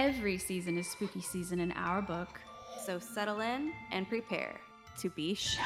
Every season is spooky season in our book. So settle in and prepare to be shook.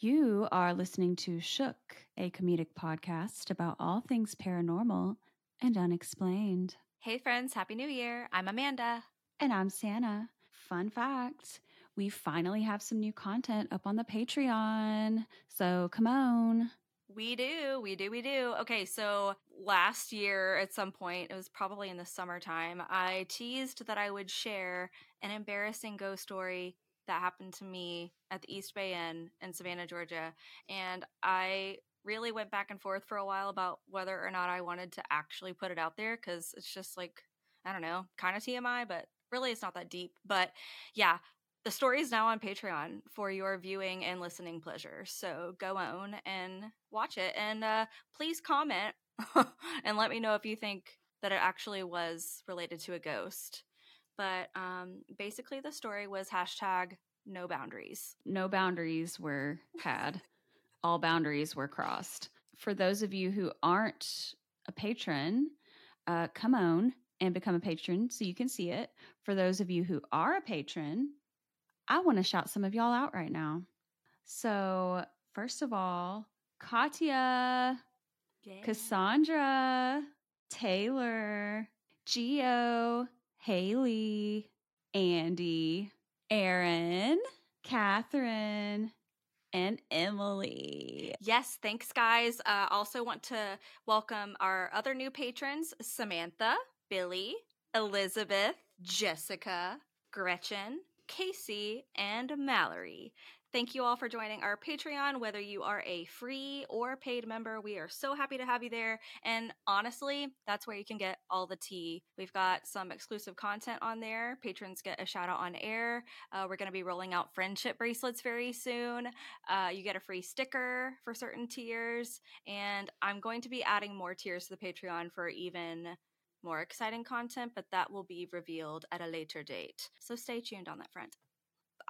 You are listening to Shook, a comedic podcast about all things paranormal and unexplained. Hey, friends, Happy New Year. I'm Amanda. And I'm Sannah. Fun fact we finally have some new content up on the Patreon. So come on. We do, we do, we do. Okay, so last year at some point, it was probably in the summertime, I teased that I would share an embarrassing ghost story that happened to me at the East Bay Inn in Savannah, Georgia. And I really went back and forth for a while about whether or not I wanted to actually put it out there because it's just like, I don't know, kind of TMI, but really it's not that deep. But yeah, the story is now on Patreon for your viewing and listening pleasure. So go on and watch it. And uh, please comment and let me know if you think that it actually was related to a ghost. But um, basically, the story was hashtag no boundaries. No boundaries were had, all boundaries were crossed. For those of you who aren't a patron, uh, come on and become a patron so you can see it. For those of you who are a patron, I want to shout some of y'all out right now. So, first of all, Katya, yeah. Cassandra, Taylor, Geo, Haley, Andy, Aaron, Catherine, and Emily. Yes, thanks, guys. Uh, also, want to welcome our other new patrons Samantha, Billy, Elizabeth, Jessica, Gretchen, Casey, and Mallory. Thank you all for joining our Patreon, whether you are a free or paid member. We are so happy to have you there. And honestly, that's where you can get all the tea. We've got some exclusive content on there. Patrons get a shout out on air. Uh, we're going to be rolling out friendship bracelets very soon. Uh, you get a free sticker for certain tiers. And I'm going to be adding more tiers to the Patreon for even more exciting content, but that will be revealed at a later date. So stay tuned on that front.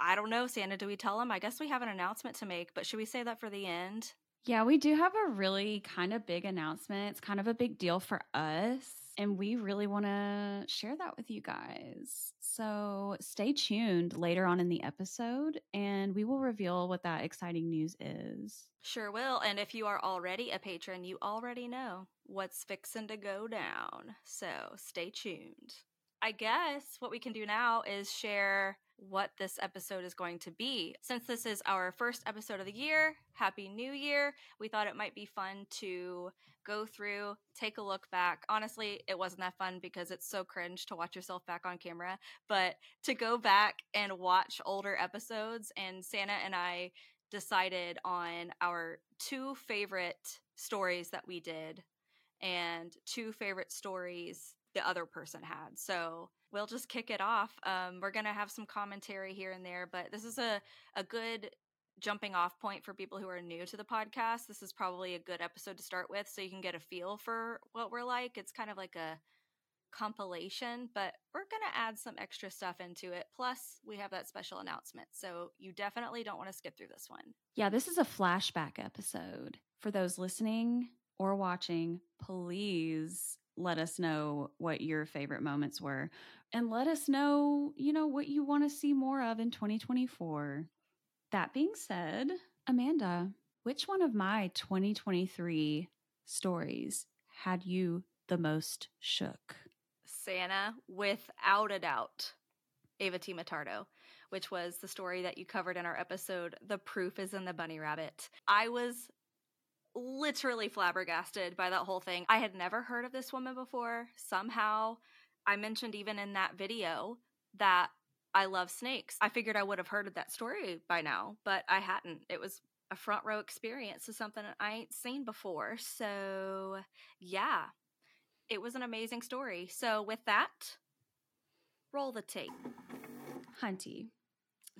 I don't know, Sannah, do we tell them? I guess we have an announcement to make, but should we say that for the end? Yeah, we do have a really kind of big announcement. It's kind of a big deal for us, and we really want to share that with you guys. So stay tuned later on in the episode, and we will reveal what that exciting news is. Sure will. And if you are already a patron, you already know what's fixing to go down. So stay tuned. I guess what we can do now is share what this episode is going to be. Since this is our first episode of the year, Happy New Year, we thought it might be fun to go through, take a look back. Honestly, it wasn't that fun because it's so cringe to watch yourself back on camera, but to go back and watch older episodes, and Sannah and I decided on our two favorite stories that we did and two favorite stories the other person had. So we'll just kick it off. Um, we're going to have some commentary here and there, but this is a, a good jumping off point for people who are new to the podcast. This is probably a good episode to start with so you can get a feel for what we're like. It's kind of like a compilation, but we're going to add some extra stuff into it. Plus, we have that special announcement. So you definitely don't want to skip through this one. Yeah, this is a flashback episode. For those listening or watching, please let us know what your favorite moments were and let us know, you know, what you want to see more of in 2024. That being said, Amanda, which one of my 2023 stories had you the most shook? Sannah, without a doubt, Avatima Tardo, which was the story that you covered in our episode, The Proof is in the Bunny Rabbit. I was literally flabbergasted by that whole thing. I had never heard of this woman before. Somehow, I mentioned even in that video that I love snakes. I figured I would have heard of that story by now, but I hadn't. It was a front row experience to something I ain't seen before. So, yeah, it was an amazing story. So, with that, roll the tape. Hunty,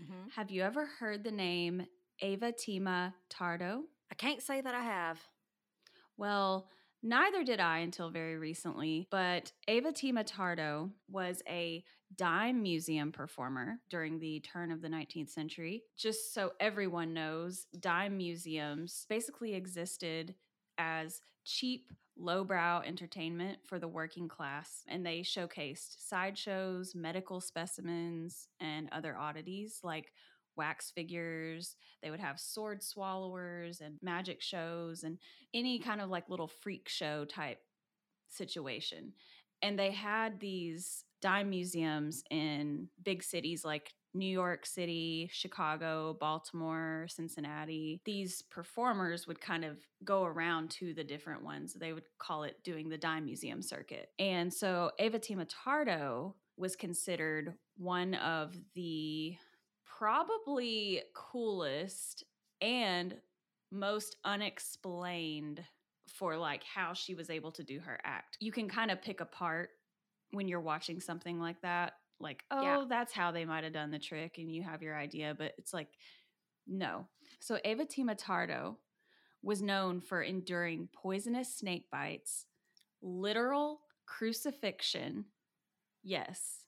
mm-hmm. have you ever heard the name Avatima Tardo? I can't say that I have. Well, neither did I until very recently, but Avatima Tardo was a dime museum performer during the turn of the 19th century. Just so everyone knows, dime museums basically existed as cheap, lowbrow entertainment for the working class, and they showcased sideshows, medical specimens, and other oddities like wax figures. They would have sword swallowers and magic shows and any kind of like little freak show type situation. And they had these dime museums in big cities like New York City, Chicago, Baltimore, Cincinnati. These performers would kind of go around to the different ones. They would call it doing the dime museum circuit. And so Ava Tardo was considered one of the probably coolest and most unexplained for like how she was able to do her act. You can kind of pick apart when you're watching something like that like oh yeah. that's how they might have done the trick and you have your idea but it's like no so ava Tardo was known for enduring poisonous snake bites literal crucifixion yes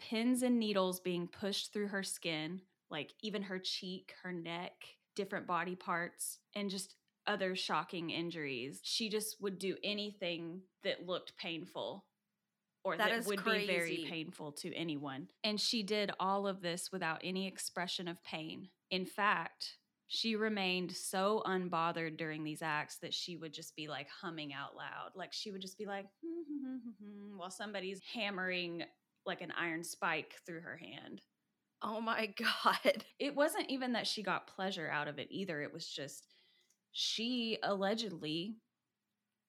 pins and needles being pushed through her skin like even her cheek her neck different body parts and just other shocking injuries she just would do anything that looked painful or that, that would crazy. be very painful to anyone. And she did all of this without any expression of pain. In fact, she remained so unbothered during these acts that she would just be like humming out loud. Like she would just be like, hmm, hmm, hmm, while somebody's hammering like an iron spike through her hand. Oh my God. It wasn't even that she got pleasure out of it either. It was just she allegedly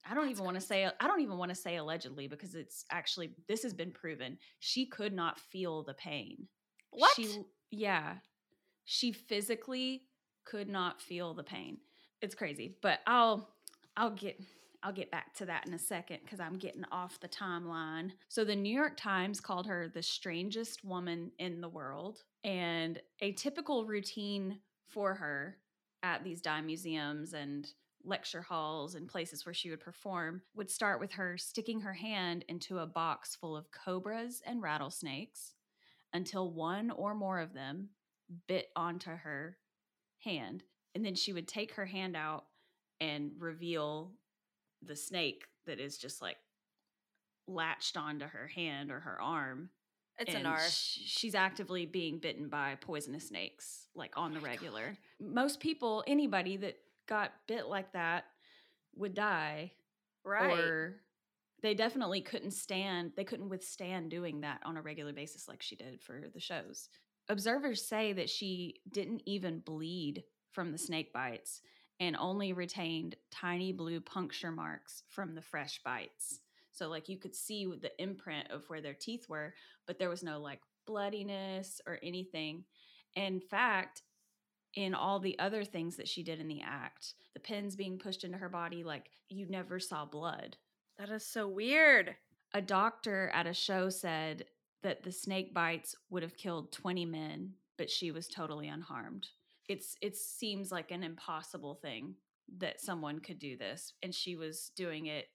I don't That's even want to say I don't even want to say allegedly because it's actually this has been proven. She could not feel the pain. What? She yeah. She physically could not feel the pain. It's crazy, but I'll I'll get I'll get back to that in a second because I'm getting off the timeline. So, the New York Times called her the strangest woman in the world. And a typical routine for her at these dime museums and lecture halls and places where she would perform would start with her sticking her hand into a box full of cobras and rattlesnakes until one or more of them bit onto her hand. And then she would take her hand out and reveal the snake that is just like latched onto her hand or her arm. It's an arse. she's actively being bitten by poisonous snakes, like on oh the regular. God. Most people, anybody that got bit like that would die. Right. Or they definitely couldn't stand, they couldn't withstand doing that on a regular basis like she did for the shows. Observers say that she didn't even bleed from the snake bites and only retained tiny blue puncture marks from the fresh bites. So, like, you could see the imprint of where their teeth were, but there was no like bloodiness or anything. In fact, in all the other things that she did in the act. The pins being pushed into her body, like you never saw blood. That is so weird. A doctor at a show said that the snake bites would have killed 20 men, but she was totally unharmed. It's it seems like an impossible thing that someone could do this and she was doing it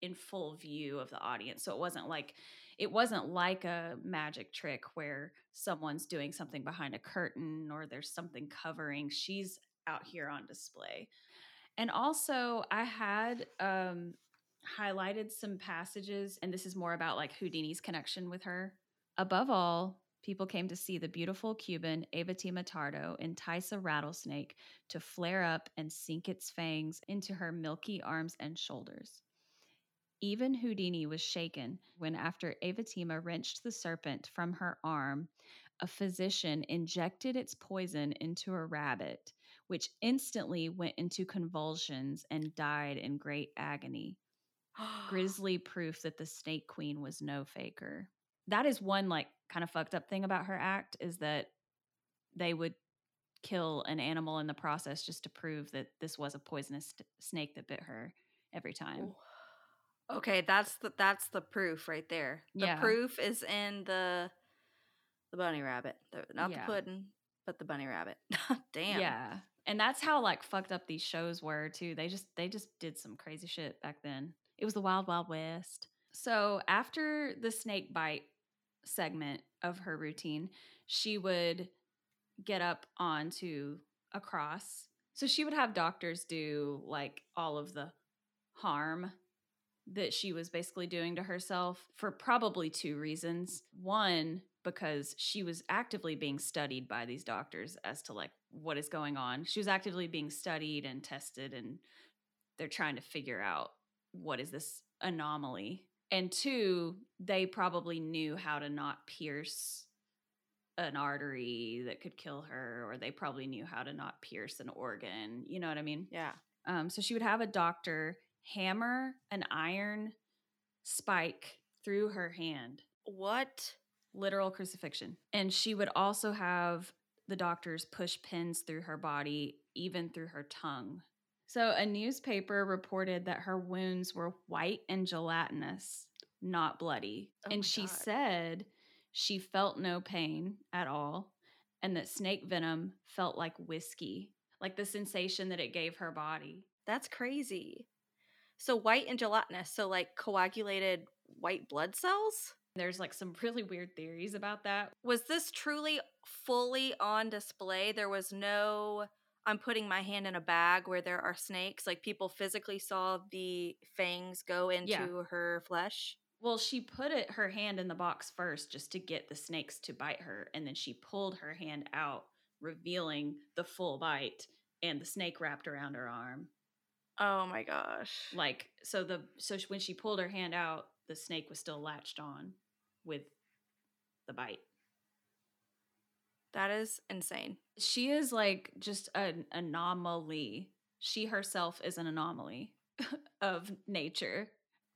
in full view of the audience. So it wasn't like it wasn't like a magic trick where someone's doing something behind a curtain or there's something covering. She's out here on display. And also, I had um, highlighted some passages, and this is more about like Houdini's connection with her. Above all, people came to see the beautiful Cuban Avatima Tardo entice a rattlesnake to flare up and sink its fangs into her milky arms and shoulders. Even Houdini was shaken when, after Avatima wrenched the serpent from her arm, a physician injected its poison into a rabbit, which instantly went into convulsions and died in great agony. Grisly proof that the Snake Queen was no faker. That is one like kind of fucked up thing about her act is that they would kill an animal in the process just to prove that this was a poisonous snake that bit her every time. Okay, that's the that's the proof right there. The yeah. proof is in the the bunny rabbit. The, not yeah. the pudding, but the bunny rabbit. Damn. Yeah. And that's how like fucked up these shows were too. They just they just did some crazy shit back then. It was the wild wild west. So after the snake bite segment of her routine, she would get up onto a cross So she would have doctors do like all of the harm that she was basically doing to herself for probably two reasons. One, because she was actively being studied by these doctors as to like what is going on. She was actively being studied and tested and they're trying to figure out what is this anomaly. And two, they probably knew how to not pierce an artery that could kill her or they probably knew how to not pierce an organ. You know what I mean? Yeah. Um, so she would have a doctor hammer an iron spike through her hand. What? Literal crucifixion. And she would also have the doctors push pins through her body, even through her tongue. So a newspaper reported that her wounds were white and gelatinous, not bloody. Oh and she God. said she felt no pain at all and that snake venom felt like whiskey, like the sensation that it gave her body. That's crazy. So white and gelatinous, so like coagulated white blood cells? There's like some really weird theories about that. Was this truly fully on display? There was no I'm putting my hand in a bag where there are snakes. Like people physically saw the fangs go into Yeah. her flesh. Well, she put it her hand in the box first just to get the snakes to bite her, and then she pulled her hand out, revealing the full bite and the snake wrapped around her arm. Oh my gosh. Like so the so when she pulled her hand out, the snake was still latched on with the bite. That is insane. She is like just an anomaly. She herself is an anomaly of nature.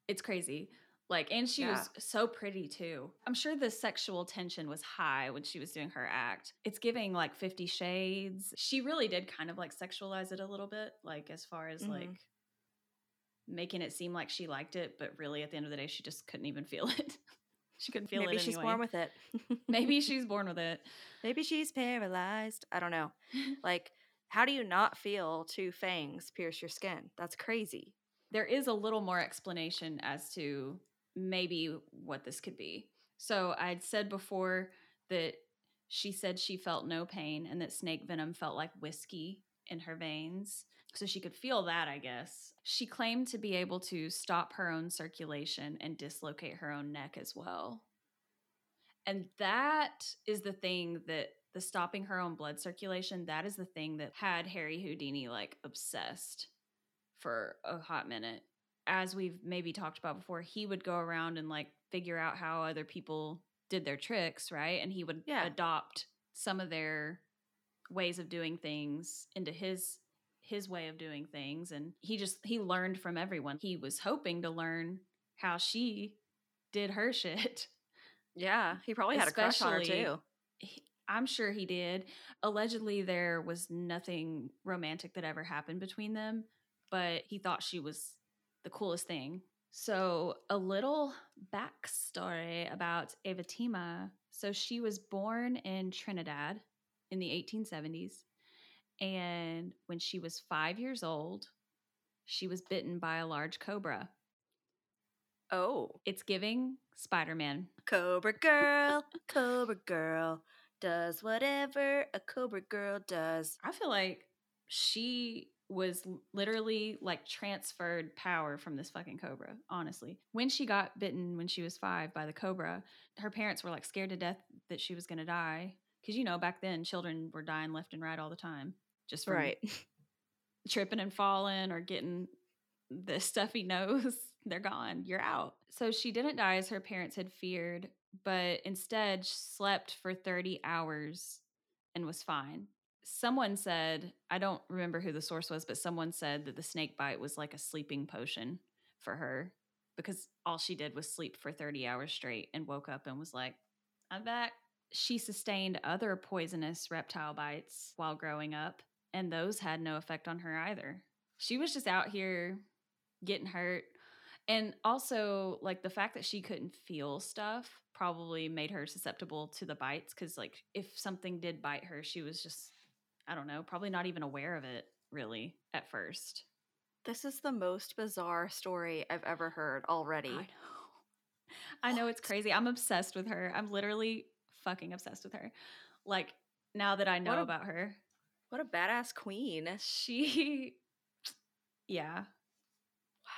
It's crazy. Like, and she was so pretty too. I'm sure the sexual tension was high when she was doing her act. It's giving like 50 shades. She really did kind of like sexualize it a little bit, like as far as Mhm. like making it seem like she liked it, but really at the end of the day, she just couldn't even feel it. She couldn't feel Maybe it she's anyway. born with it. Maybe she's born with it. Maybe she's paralyzed. I don't know. Like, how do you not feel two fangs pierce your skin? That's crazy. there is a little more explanation as to maybe what this could be. So I'd said before that she said she felt no pain and that snake venom felt like whiskey in her veins. So she could feel that, I guess. She claimed to be able to stop her own circulation and dislocate her own neck as well. And that is the thing that the stopping her own blood circulation, that is the thing that had Harry Houdini like obsessed for a hot minute. As we've maybe talked about before, he would go around and like figure out how other people did their tricks, right? And he would Yeah. adopt some of their ways of doing things into his his way of doing things and he just he learned from everyone. He was hoping to learn how she did her shit. Yeah, he probably had a crush on her too. He- I'm sure he did. Allegedly, there was nothing romantic that ever happened between them, but he thought she was the coolest thing. So, a little backstory about Evatima. So, she was born in Trinidad in the 1870s. And when she was five years old, she was bitten by a large cobra. Oh, It's giving Spider Man. Cobra Girl, Cobra Girl does whatever a Cobra Girl does. I feel like she was literally like transferred power from this fucking cobra, honestly. When she got bitten when she was five by the cobra, her parents were like scared to death that she was to die. Because, you know, back then children were dying left and right all the time just from Right. tripping and falling or getting the stuffy nose, they're gone. You're out. So she didn't die as her parents had feared, but instead slept for 30 hours and was fine. Someone said, I don't remember who the source was, but someone said that the snake bite was like a sleeping potion for her because all she did was sleep for 30 hours straight and woke up and was like, I'm back. She sustained other poisonous reptile bites while growing up, and those had no effect on her either. She was just out here getting hurt. And also, like the fact that she couldn't feel stuff probably made her susceptible to the bites because, like, if something did bite her, she was just, I don't know, probably not even aware of it really at first. This is the most bizarre story I've ever heard already. I know. I know it's crazy. I'm obsessed with her. I'm literally fucking obsessed with her. Like now that I know a- about her. What a badass queen. She, yeah,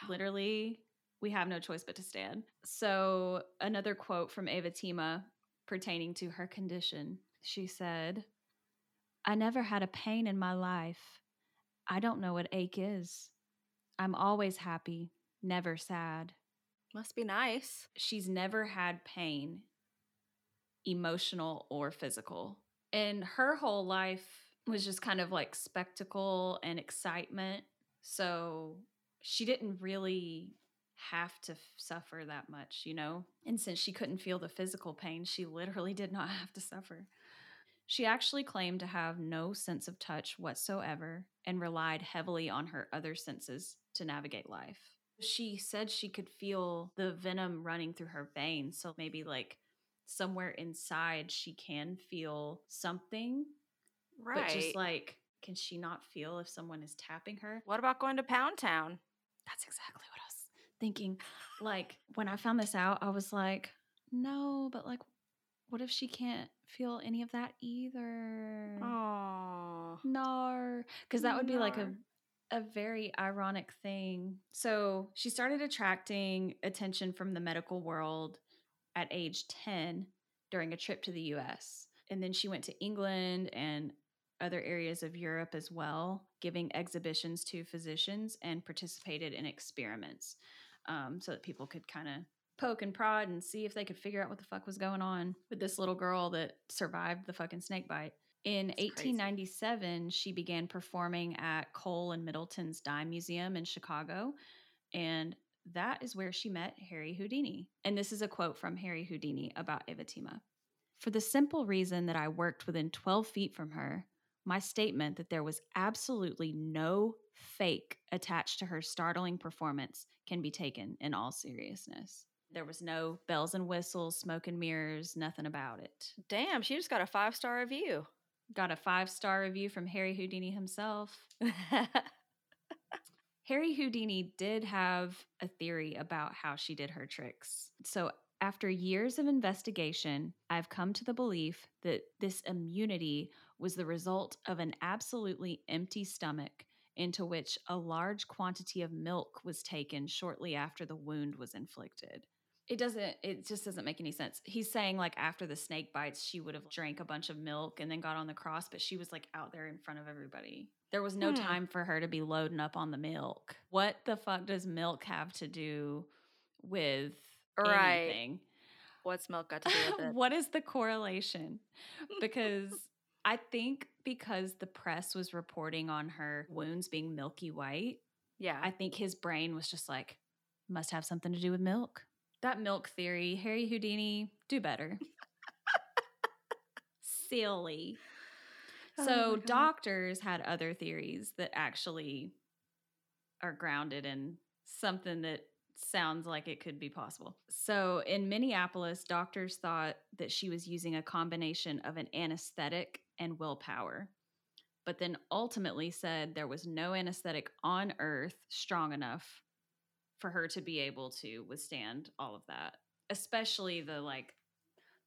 literally, we have no choice but to stand. So, another quote from Evatima pertaining to her condition she said, I never had a pain in my life. I don't know what ache is. I'm always happy, never sad. Must be nice. She's never had pain, emotional or physical. In her whole life was just kind of like spectacle and excitement. So she didn't really have to f- suffer that much, you know? And since she couldn't feel the physical pain, she literally did not have to suffer. She actually claimed to have no sense of touch whatsoever and relied heavily on her other senses to navigate life. She said she could feel the venom running through her veins. So maybe like somewhere inside, she can feel something. Right. But just like, can she not feel if someone is tapping her? what about going to Pound Town? That's exactly what I was thinking. Like when I found this out, I was like, no, but like, what if she can't feel any of that either? Oh. No, because that would be like a a very ironic thing. So she started attracting attention from the medical world at age 10 during a trip to the US. And then she went to England and other areas of Europe as well, giving exhibitions to physicians and participated in experiments um, so that people could kind of poke and prod and see if they could figure out what the fuck was going on with this little girl that survived the fucking snake bite. In That's crazy. 1897, she began performing at Kohl and Middleton's Dime Museum in Chicago. And that is where she met Harry Houdini. And this is a quote from Harry Houdini about Evatima. For the simple reason that I worked within 12 feet from her, my statement that there was absolutely no fake attached to her startling performance can be taken in all seriousness. There was no bells and whistles, smoke and mirrors, nothing about it. Damn, she just got a five star review. Got a five star review from Harry Houdini himself. Harry Houdini did have a theory about how she did her tricks. So, after years of investigation, I've come to the belief that this immunity was the result of an absolutely empty stomach into which a large quantity of milk was taken shortly after the wound was inflicted. It doesn't, it just doesn't make any sense. He's saying, like, after the snake bites, she would have drank a bunch of milk and then got on the cross, but she was like out there in front of everybody. There was no Hmm. time for her to be loading up on the milk. What the fuck does milk have to do with Right. anything? What's milk got to do with it? what is the correlation? Because I think because the press was reporting on her wounds being milky white, yeah. I think his brain was just like, must have something to do with milk. That milk theory, Harry Houdini, do better. Silly. Oh So doctors had other theories that actually are grounded in something that sounds like it could be possible. So in Minneapolis, doctors thought that she was using a combination of an anesthetic and willpower. But then ultimately said there was no anesthetic on earth strong enough for her to be able to withstand all of that. Especially the like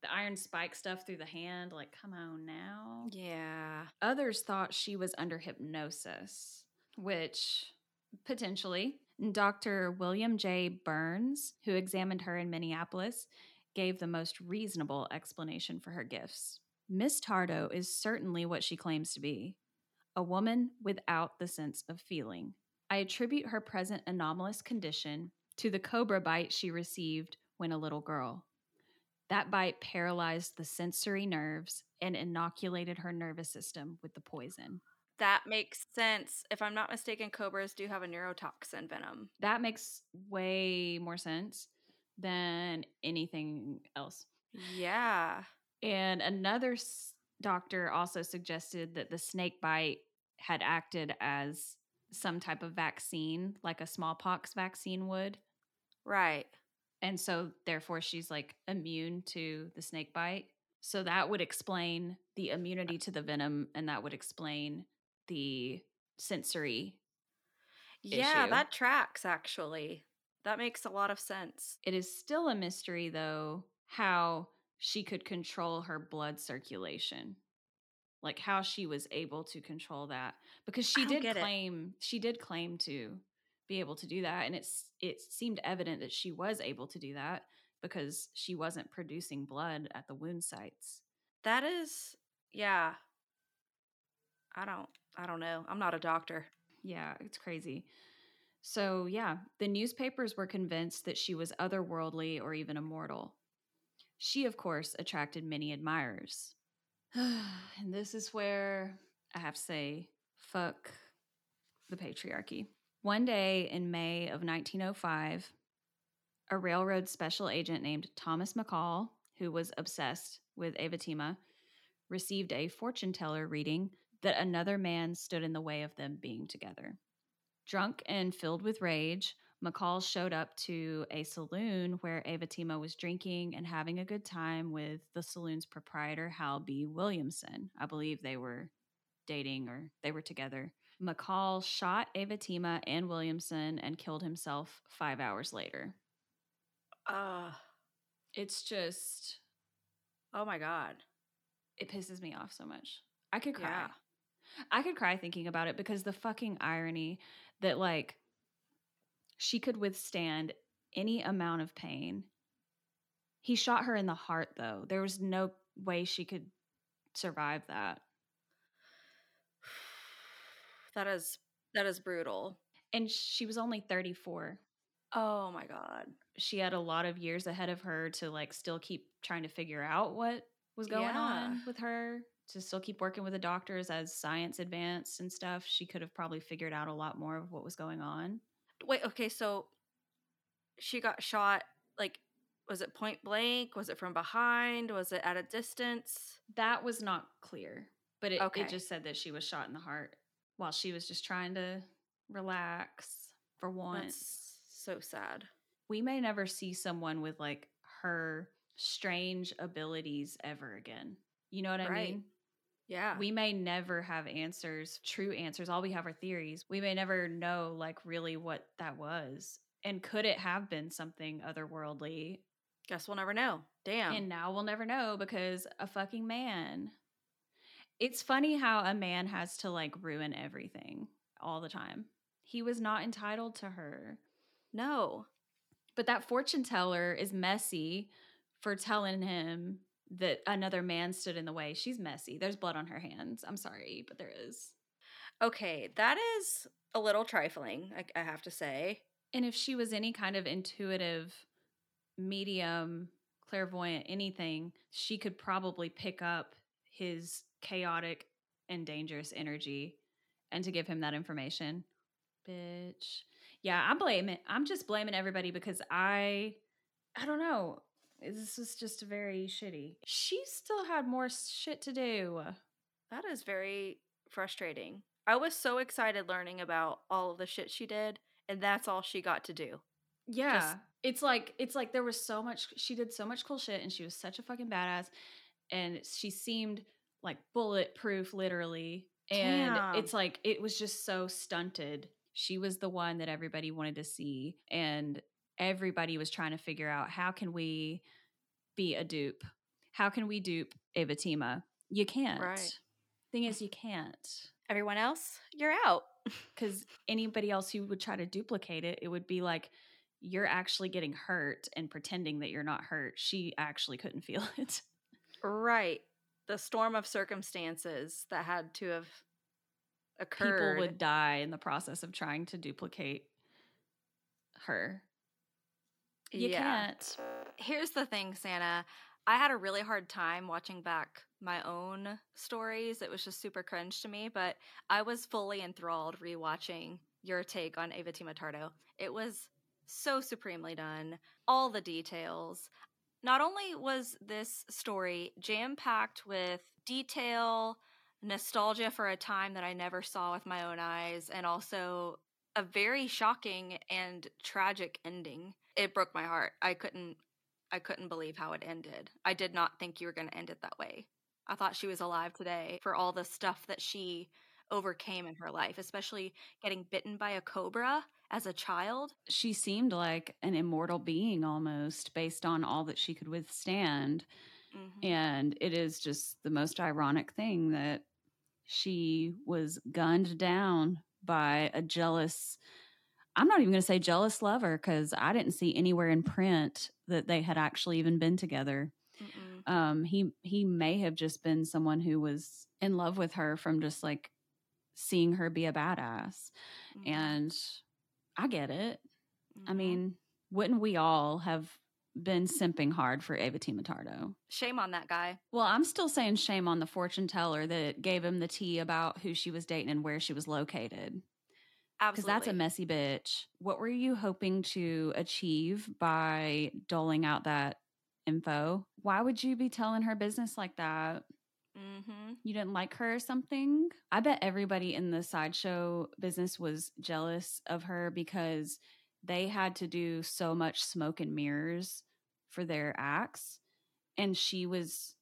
the iron spike stuff through the hand, like come on now. yeah. Others thought she was under hypnosis, which potentially. Dr. William J. Burns, who examined her in Minneapolis, gave the most reasonable explanation for her gifts. Miss Tardo is certainly what she claims to be a woman without the sense of feeling. I attribute her present anomalous condition to the cobra bite she received when a little girl. That bite paralyzed the sensory nerves and inoculated her nervous system with the poison. That makes sense. If I'm not mistaken, cobras do have a neurotoxin venom. That makes way more sense than anything else. Yeah. And another s- doctor also suggested that the snake bite had acted as some type of vaccine, like a smallpox vaccine would. Right. And so, therefore, she's like immune to the snake bite. So, that would explain the immunity to the venom, and that would explain the sensory. Yeah, issue. that tracks actually. That makes a lot of sense. It is still a mystery, though, how she could control her blood circulation. like how she was able to control that because she did get it. claim she did claim to be able to do that and it's it seemed evident that she was able to do that because she wasn't producing blood at the wound sites That is, yeah. I don't, I don't know. I'm not a doctor. yeah it's crazy so yeah the newspapers were convinced that she was otherworldly or even immortal she of course attracted many admirers and this is where i have to say fuck the patriarchy one day in may of 1905 a railroad special agent named thomas mccall who was obsessed with avatima received a fortune teller reading that another man stood in the way of them being together drunk and filled with rage McCall showed up to a saloon where Avatima was drinking and having a good time with the saloon's proprietor, Hal B. Williamson. I believe they were dating or they were together. McCall shot Avatima and Williamson and killed himself five hours later. Uh, It's just, oh my God. it pisses me off so much. I could cry. Yeah. I could cry thinking about it because the fucking irony that, like, she could withstand any amount of pain. He shot her in the heart, though. There was no way she could survive that. That is, that is brutal. And she was only 34. Oh my God. She had a lot of years ahead of her to, like, still keep trying to figure out what was going Yeah. on with her, to still keep working with the doctors as science advanced and stuff. She could have probably figured out a lot more of what was going on. Wait, okay, so she got shot, like, was it point blank? Was it from behind? Was it at a distance? That was not clear, but it, Okay. it just said that she was shot in the heart while she was just trying to relax for once. That's so sad. We may never see someone with like her strange abilities ever again. You know what I Right. mean? Yeah. We may never have answers, true answers. All we have are theories. We may never know like really what that was. And could it have been something otherworldly? Guess we'll never know. Damn. And now we'll never know because a fucking man. It's funny how a man has to like ruin everything all the time. He was not entitled to her. no. But that fortune teller is messy for telling him that another man stood in the way. She's messy. There's blood on her hands. I'm sorry, but there is. Okay, that is a little trifling, I, I have to say. And if she was any kind of intuitive medium, clairvoyant, anything, she could probably pick up his chaotic and dangerous energy and to give him that information. Bitch. Yeah, I'm blaming I'm just blaming everybody because I I don't know. This is just very shitty. She still had more shit to do. That is very frustrating. I was so excited learning about all of the shit she did, and that's all she got to do. Yeah. it's like it's like there was so much she did so much cool shit and she was such a fucking badass and she seemed like bulletproof literally and Damn. it's like it was just so stunted. She was the one that everybody wanted to see and everybody was trying to figure out how can we be a dupe? How can we dupe Avatima? You can't. Right. Thing is you can't Everyone else, you're out. because anybody else who would try to duplicate it, it would be like you're actually getting hurt and pretending that you're not hurt. She actually couldn't feel it. Right. The storm of circumstances that had to have occurred. People would die in the process of trying to duplicate her. You Yeah. can't. Here's the thing, Sannah. I had a really hard time watching back my own stories. It was just super cringe to me, but I was fully enthralled rewatching your take on Ava Tardo. It was so supremely done. All the details. Not only was this story jam packed with detail, nostalgia for a time that I never saw with my own eyes, and also a very shocking and tragic ending. It broke my heart. I couldn't I couldn't believe how it ended. I did not think you were going to end it that way. I thought she was alive today for all the stuff that she overcame in her life, especially getting bitten by a cobra as a child. She seemed like an immortal being almost based on all that she could withstand. Mhm. And it is just the most ironic thing that she was gunned down by a jealous I'm not even going to say jealous lover because I didn't see anywhere in print that they had actually even been together. Um, he he may have just been someone who was in love with her from just like seeing her be a badass, mm-hmm. and I get it. Mm-hmm. I mean, wouldn't we all have been simping hard for Ava Matardo? Shame on that guy. Well, I'm still saying shame on the fortune teller that gave him the tea about who she was dating and where she was located. Because that's a messy bitch. What were you hoping to achieve by doling out that info? Why would you be telling her business like that? Mm-hmm. You didn't like her or something? I bet everybody in the sideshow business was jealous of her because they had to do so much smoke and mirrors for their acts. And she was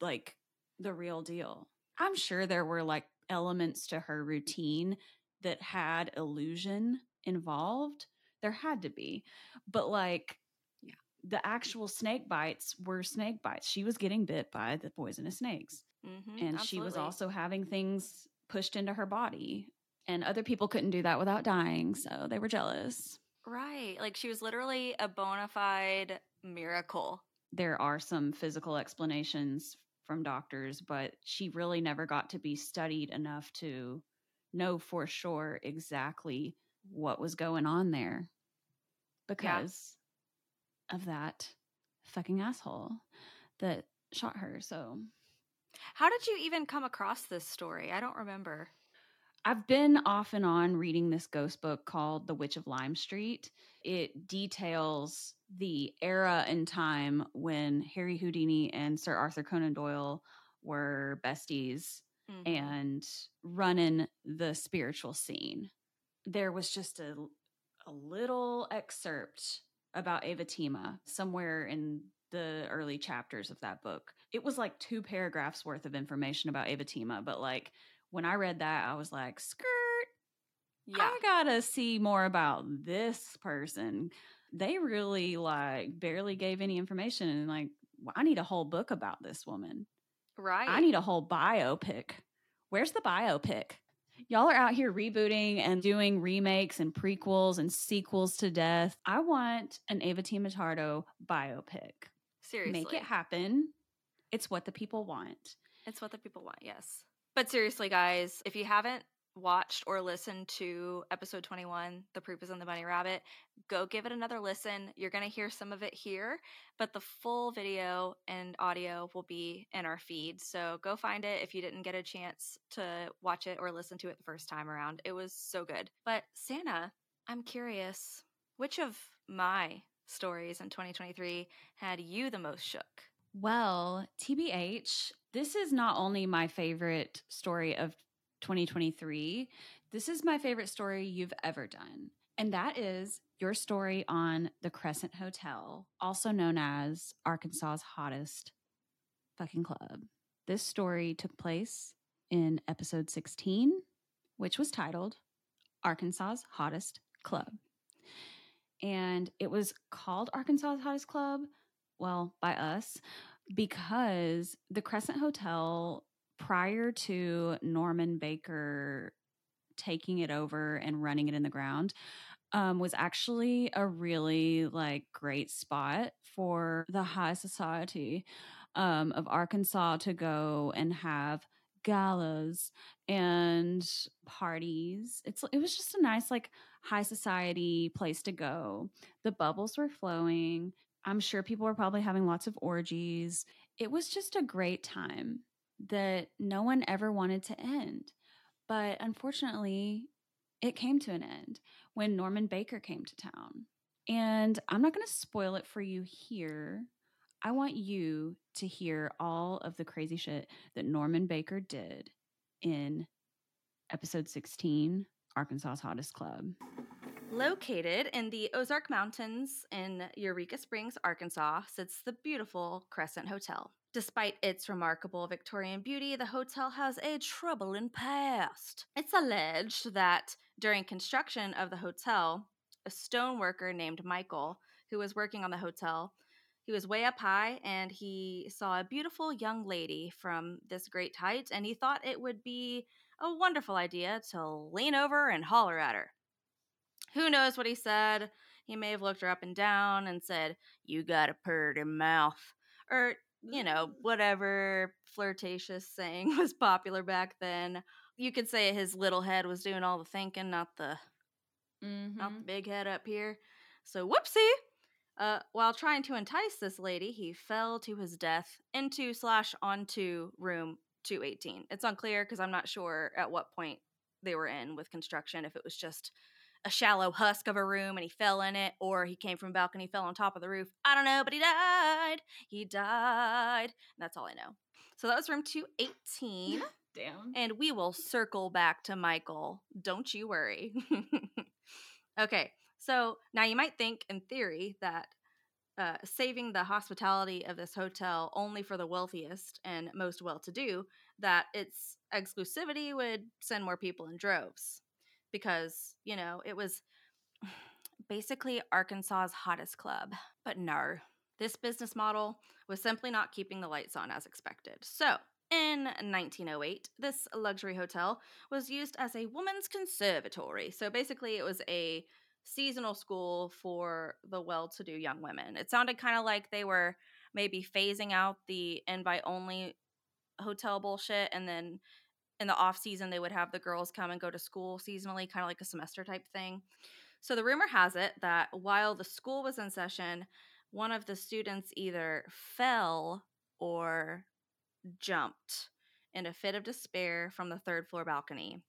like the real deal. I'm sure there were like elements to her routine that had illusion involved. There had to be. But like yeah. the actual snake bites were snake bites. She was getting bit by the poisonous snakes. Mm-hmm, and absolutely. she was also having things pushed into her body. And other people couldn't do that without dying. So they were jealous. Right. Like she was literally a bona fide miracle. There are some physical explanations from doctors, but she really never got to be studied enough to know for sure exactly what was going on there because yeah. of that fucking asshole that shot her. So, how did you even come across this story? I don't remember. I've been off and on reading this ghost book called The Witch of Lime Street. It details the era and time when Harry Houdini and Sir Arthur Conan Doyle were besties mm-hmm. and running the spiritual scene. There was just a, a little excerpt about Avatima somewhere in the early chapters of that book. It was like two paragraphs worth of information about Avatima, but like when I read that, I was like, skirt. Yeah. I gotta see more about this person. They really like barely gave any information and like I need a whole book about this woman. Right. I need a whole biopic. Where's the biopic? Y'all are out here rebooting and doing remakes and prequels and sequels to death. I want an Ava Matardo biopic. Seriously. Make it happen. It's what the people want. It's what the people want, yes. But seriously, guys, if you haven't watched or listened to episode 21, The Proof is in the Bunny Rabbit, go give it another listen. You're going to hear some of it here, but the full video and audio will be in our feed. So go find it if you didn't get a chance to watch it or listen to it the first time around. It was so good. But Sannah, I'm curious, which of my stories in 2023 had you the most shook? Well, TBH, this is not only my favorite story of 2023. This is my favorite story you've ever done. And that is your story on the Crescent Hotel, also known as Arkansas's hottest fucking club. This story took place in episode 16, which was titled Arkansas's Hottest Club. And it was called Arkansas's Hottest Club, well, by us, because the Crescent Hotel prior to Norman Baker taking it over and running it in the ground um, was actually a really like great spot for the high society um, of Arkansas to go and have galas and parties. It's it was just a nice like high society place to go. The bubbles were flowing. I'm sure people were probably having lots of orgies. It was just a great time that no one ever wanted to end. But unfortunately, it came to an end when Norman Baker came to town. And I'm not going to spoil it for you here. I want you to hear all of the crazy shit that Norman Baker did in episode 16 Arkansas's Hottest Club. Located in the Ozark Mountains in Eureka Springs, Arkansas, sits the beautiful Crescent Hotel. Despite its remarkable Victorian beauty, the hotel has a troubling past. It's alleged that during construction of the hotel, a stoneworker named Michael, who was working on the hotel, He was way up high and he saw a beautiful young lady from this great height, and he thought it would be a wonderful idea to lean over and holler at her. Who knows what he said? He may have looked her up and down and said, You got a purty mouth. Or, you know, whatever flirtatious saying was popular back then. You could say his little head was doing all the thinking, not the Mm-hmm. not the big head up here. So whoopsie. Uh, while trying to entice this lady, he fell to his death into slash onto room 218. It's unclear because I'm not sure at what point they were in with construction, if it was just a shallow husk of a room and he fell in it, or he came from a balcony, fell on top of the roof. I don't know, but he died. He died. That's all I know. So that was room 218. Damn. and we will circle back to Michael. Don't you worry. okay, so now you might think, in theory, that uh, saving the hospitality of this hotel only for the wealthiest and most well to do, that its exclusivity would send more people in droves. Because, you know, it was basically Arkansas's hottest club. But no, this business model was simply not keeping the lights on as expected. So, in 1908, this luxury hotel was used as a woman's conservatory. So basically, it was a seasonal school for the well to do young women. It sounded kind of like they were maybe phasing out the invite only hotel bullshit and then in the off season they would have the girls come and go to school seasonally kind of like a semester type thing so the rumor has it that while the school was in session one of the students either fell or jumped in a fit of despair from the third floor balcony.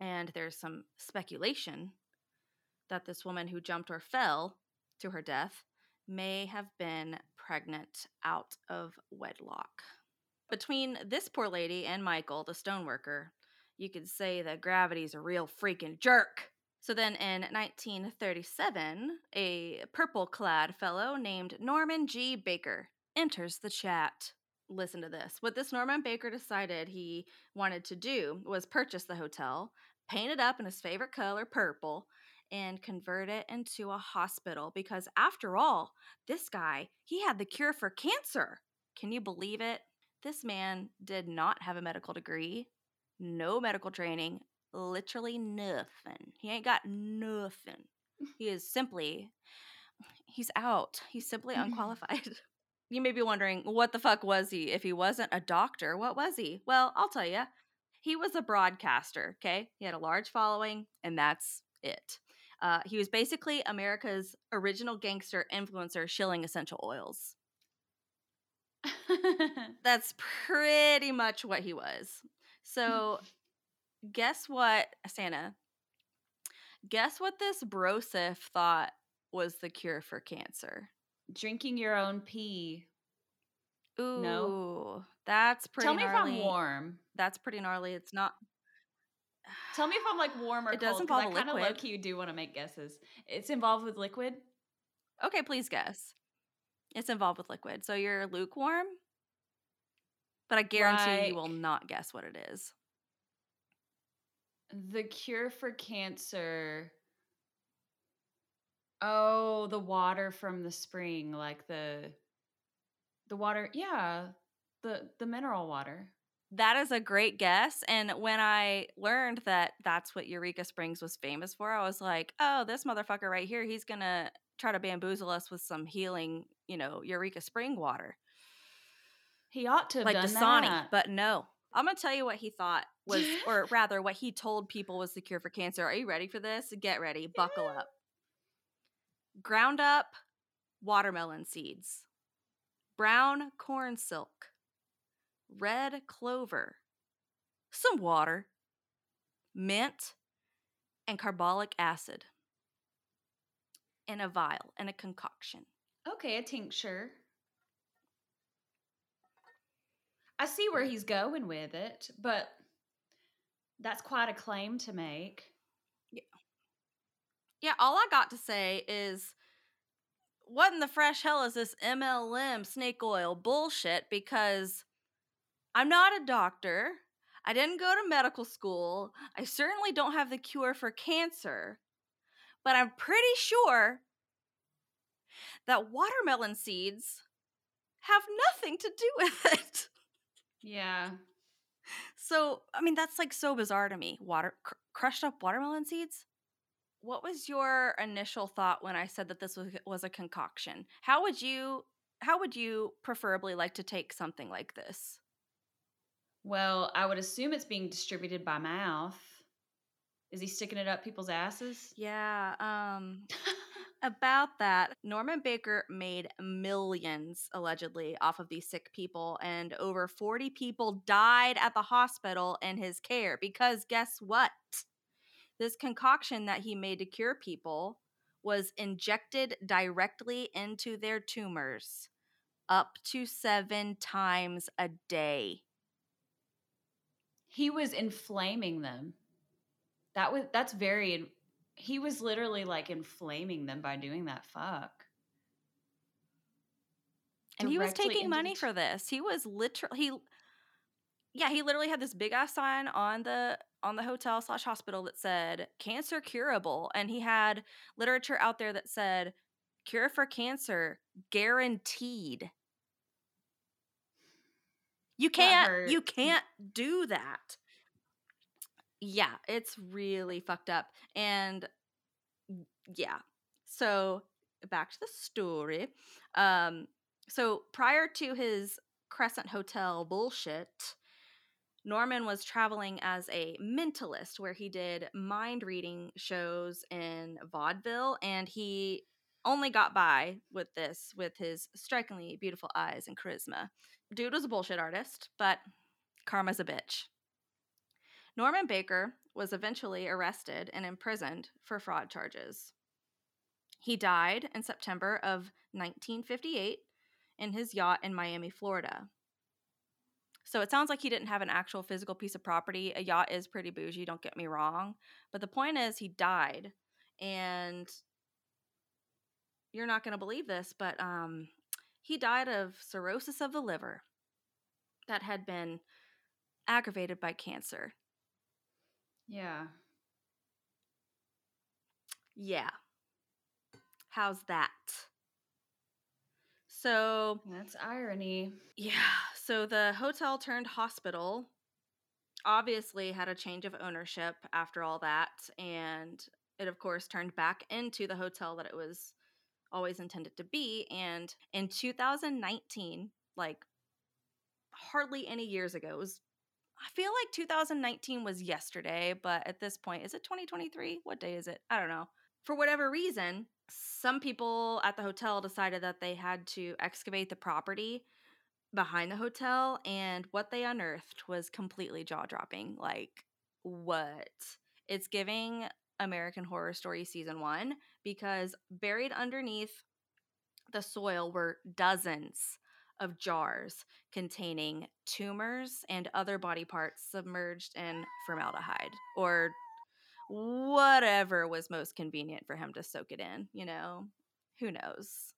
And there's some speculation that this woman who jumped or fell to her death may have been pregnant out of wedlock. Between this poor lady and Michael, the stoneworker, you could say that gravity's a real freaking jerk. So then in 1937, a purple clad fellow named Norman G. Baker enters the chat listen to this. What this Norman Baker decided he wanted to do was purchase the hotel, paint it up in his favorite color, purple, and convert it into a hospital because after all, this guy, he had the cure for cancer. Can you believe it? This man did not have a medical degree, no medical training, literally nothing. He ain't got nothing. He is simply he's out. He's simply unqualified. You may be wondering, what the fuck was he? If he wasn't a doctor, what was he? Well, I'll tell you. He was a broadcaster, okay? He had a large following, and that's it. Uh, he was basically America's original gangster influencer shilling essential oils. That's pretty much what he was. Mm. So, guess what, Sannah? Guess what this brosif thought was the cure for cancer? Drinking your own pee. Ooh, No. that's pretty. Tell me gnarly. if I'm warm. That's pretty gnarly. It's not. Tell me if I'm like warm or It does cold. 'cause involve a I kind of low key do want to make guesses. It's involved with liquid. Okay, please guess. It's involved with liquid, so you're lukewarm. But I guarantee you will not guess what it is. The cure for cancer. Oh, the water from the spring, like the the water. Yeah, the the mineral water. That is a great guess. And when I learned that that's what Eureka Springs was famous for, I was like, oh, this motherfucker right here, he's going to try to bamboozle us with some healing, you know, Eureka Spring water. He ought to have like done Dasani. that. But no. I'm to tell you what he thought was, or rather, what he told people was the cure for cancer. Are you ready for this? Get ready. Buckle Yeah. up. Ground up watermelon seeds, brown corn silk, red clover, some water, mint, and carbolic acid in a vial, in a concoction. Okay, a tincture. I see where he's going with it, but that's quite a claim to make. Yeah, Yeah, all I got to say is what in the fresh hell is this MLM snake oil bullshit? Because I'm not a doctor. I didn't go to medical school. I certainly don't have the cure for cancer. But I'm pretty sure that watermelon seeds have nothing to do with it. Yeah. So, I mean, that's like so bizarre to me. Water cr- crushed up watermelon seeds? What was your initial thought when I said that this was was a concoction? How would you how would you preferably like to take something like this? Well, I would assume it's being distributed by mouth. Is he sticking it up people's asses? Yeah, um about that, Norman Baker made millions allegedly off of these sick people, and over 40 people died at the hospital in his care because guess what? This concoction that he made to cure people was injected directly into their tumors up to seven times a day. He was inflaming them. That was that's very he was literally like inflaming them by doing that fuck. And he was taking money for this. He was literally he yeah, he literally had this big ass sign on the on the hotel slash hospital that said cancer curable. And he had literature out there that said cure for cancer guaranteed. You can't you can't do that. Yeah, it's really fucked up. And yeah. So back to the story. Um so prior to his Crescent Hotel bullshit, Norman was traveling as a mentalist where he did mind reading shows in vaudeville and he only got by with this with his strikingly beautiful eyes and charisma. Dude was a bullshit artist, but karma's a bitch. Norman Baker was eventually arrested and imprisoned for fraud charges. He died in September of 1958 in his yacht in Miami, Florida. So it sounds like he didn't have an actual physical piece of property. A yacht is pretty bougie, don't get me wrong. But the point is, he died. And you're not going to believe this, but um, he died of cirrhosis of the liver that had been aggravated by cancer. Yeah. Yeah. How's that? So, That's irony. yeah, so the hotel turned hospital obviously had a change of ownership after all that. And it, of course, turned back into the hotel that it was always intended to be. And in 2019, like hardly any years ago, it was. I feel like 2019 was yesterday, but at this point, is it 2023? What day is it? I don't know. For whatever reason, some people at the hotel decided that they had to excavate the property behind the hotel, and what they unearthed was completely jaw dropping. Like, what? It's giving American Horror Story season one because buried underneath the soil were dozens of jars containing tumors and other body parts submerged in formaldehyde or whatever was most convenient for him to soak it in, you know? Who knows?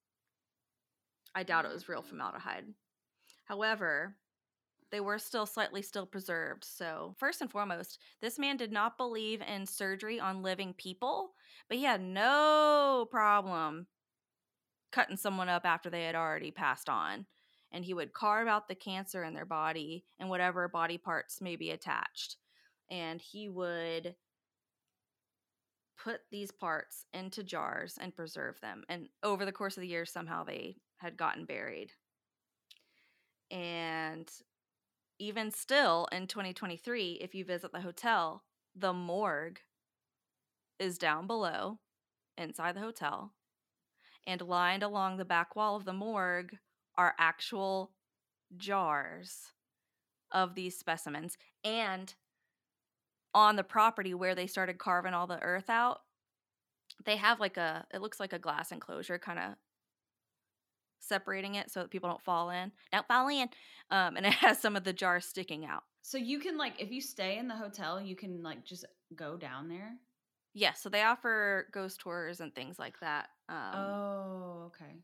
I doubt it was real mm. formaldehyde. However, they were still slightly still preserved. So, first and foremost, this man did not believe in surgery on living people, but he had no problem cutting someone up after they had already passed on. And he would carve out the cancer in their body and whatever body parts may be attached. And he would put these parts into jars and preserve them. And over the course of the years, somehow they had gotten buried. And even still in 2023, if you visit the hotel, the morgue is down below inside the hotel. And lined along the back wall of the morgue are actual jars of these specimens. And on the property where they started carving all the earth out, they have like a, it looks like a glass enclosure kind of separating it so that people don't fall in. Don't fall in. Um, and it has some of the jars sticking out. So you can like if you stay in the hotel, you can like just go down there. Yes, so they offer ghost tours and things like that. Um, oh, okay.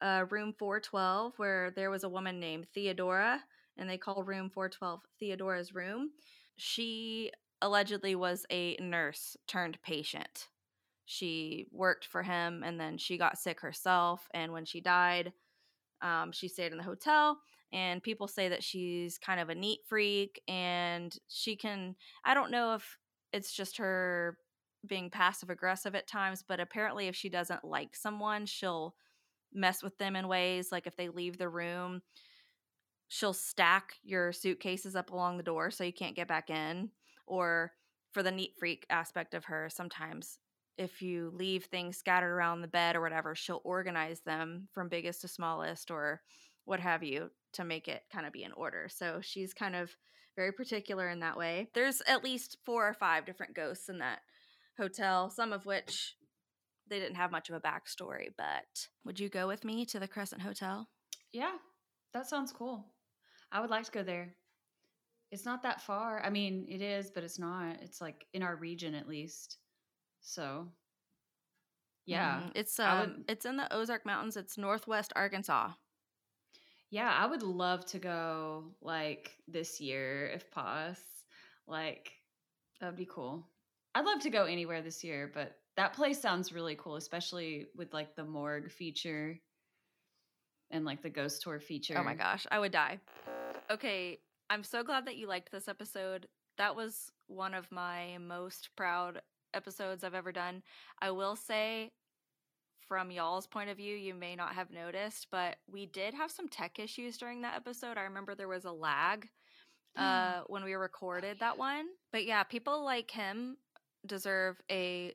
Uh, room 412, where there was a woman named Theodora, and they call room 412 Theodora's room. She allegedly was a nurse turned patient. she worked for him and then she got sick herself. And when she died, um, she stayed in the hotel. And people say that she's kind of a neat freak and she can, I don't know if it's just her being passive aggressive at times, but apparently, if she doesn't like someone, she'll mess with them in ways like if they leave the room, she'll stack your suitcases up along the door so you can't get back in. Or for the neat freak aspect of her, sometimes if you leave things scattered around the bed or whatever, she'll organize them from biggest to smallest or what have you to make it kind of be in order. So she's kind of very particular in that way. There's at least four or five different ghosts in that hotel, some of which they didn't have much of a backstory. But would you go with me to the Crescent Hotel? Yeah, that sounds cool. I would like to go there. It's not that far. I mean, it is, but it's not. It's like in our region at least. So, yeah, Mhm. It's um would- it's in the Ozark Mountains. It's northwest Arkansas. yeah, I would love to go like this year if pos. Like, that'd be cool. I'd love to go anywhere this year, but that place sounds really cool, especially with like the morgue feature and like the ghost tour feature. Oh my gosh, I would die. Okay, I'm so glad that you liked this episode. That was one of my most proud episodes I've ever done. I will say, from y'all's point of view, you may not have noticed, but we did have some tech issues during that episode. I remember there was a lag uh, when we recorded that one. But yeah, people like him deserve a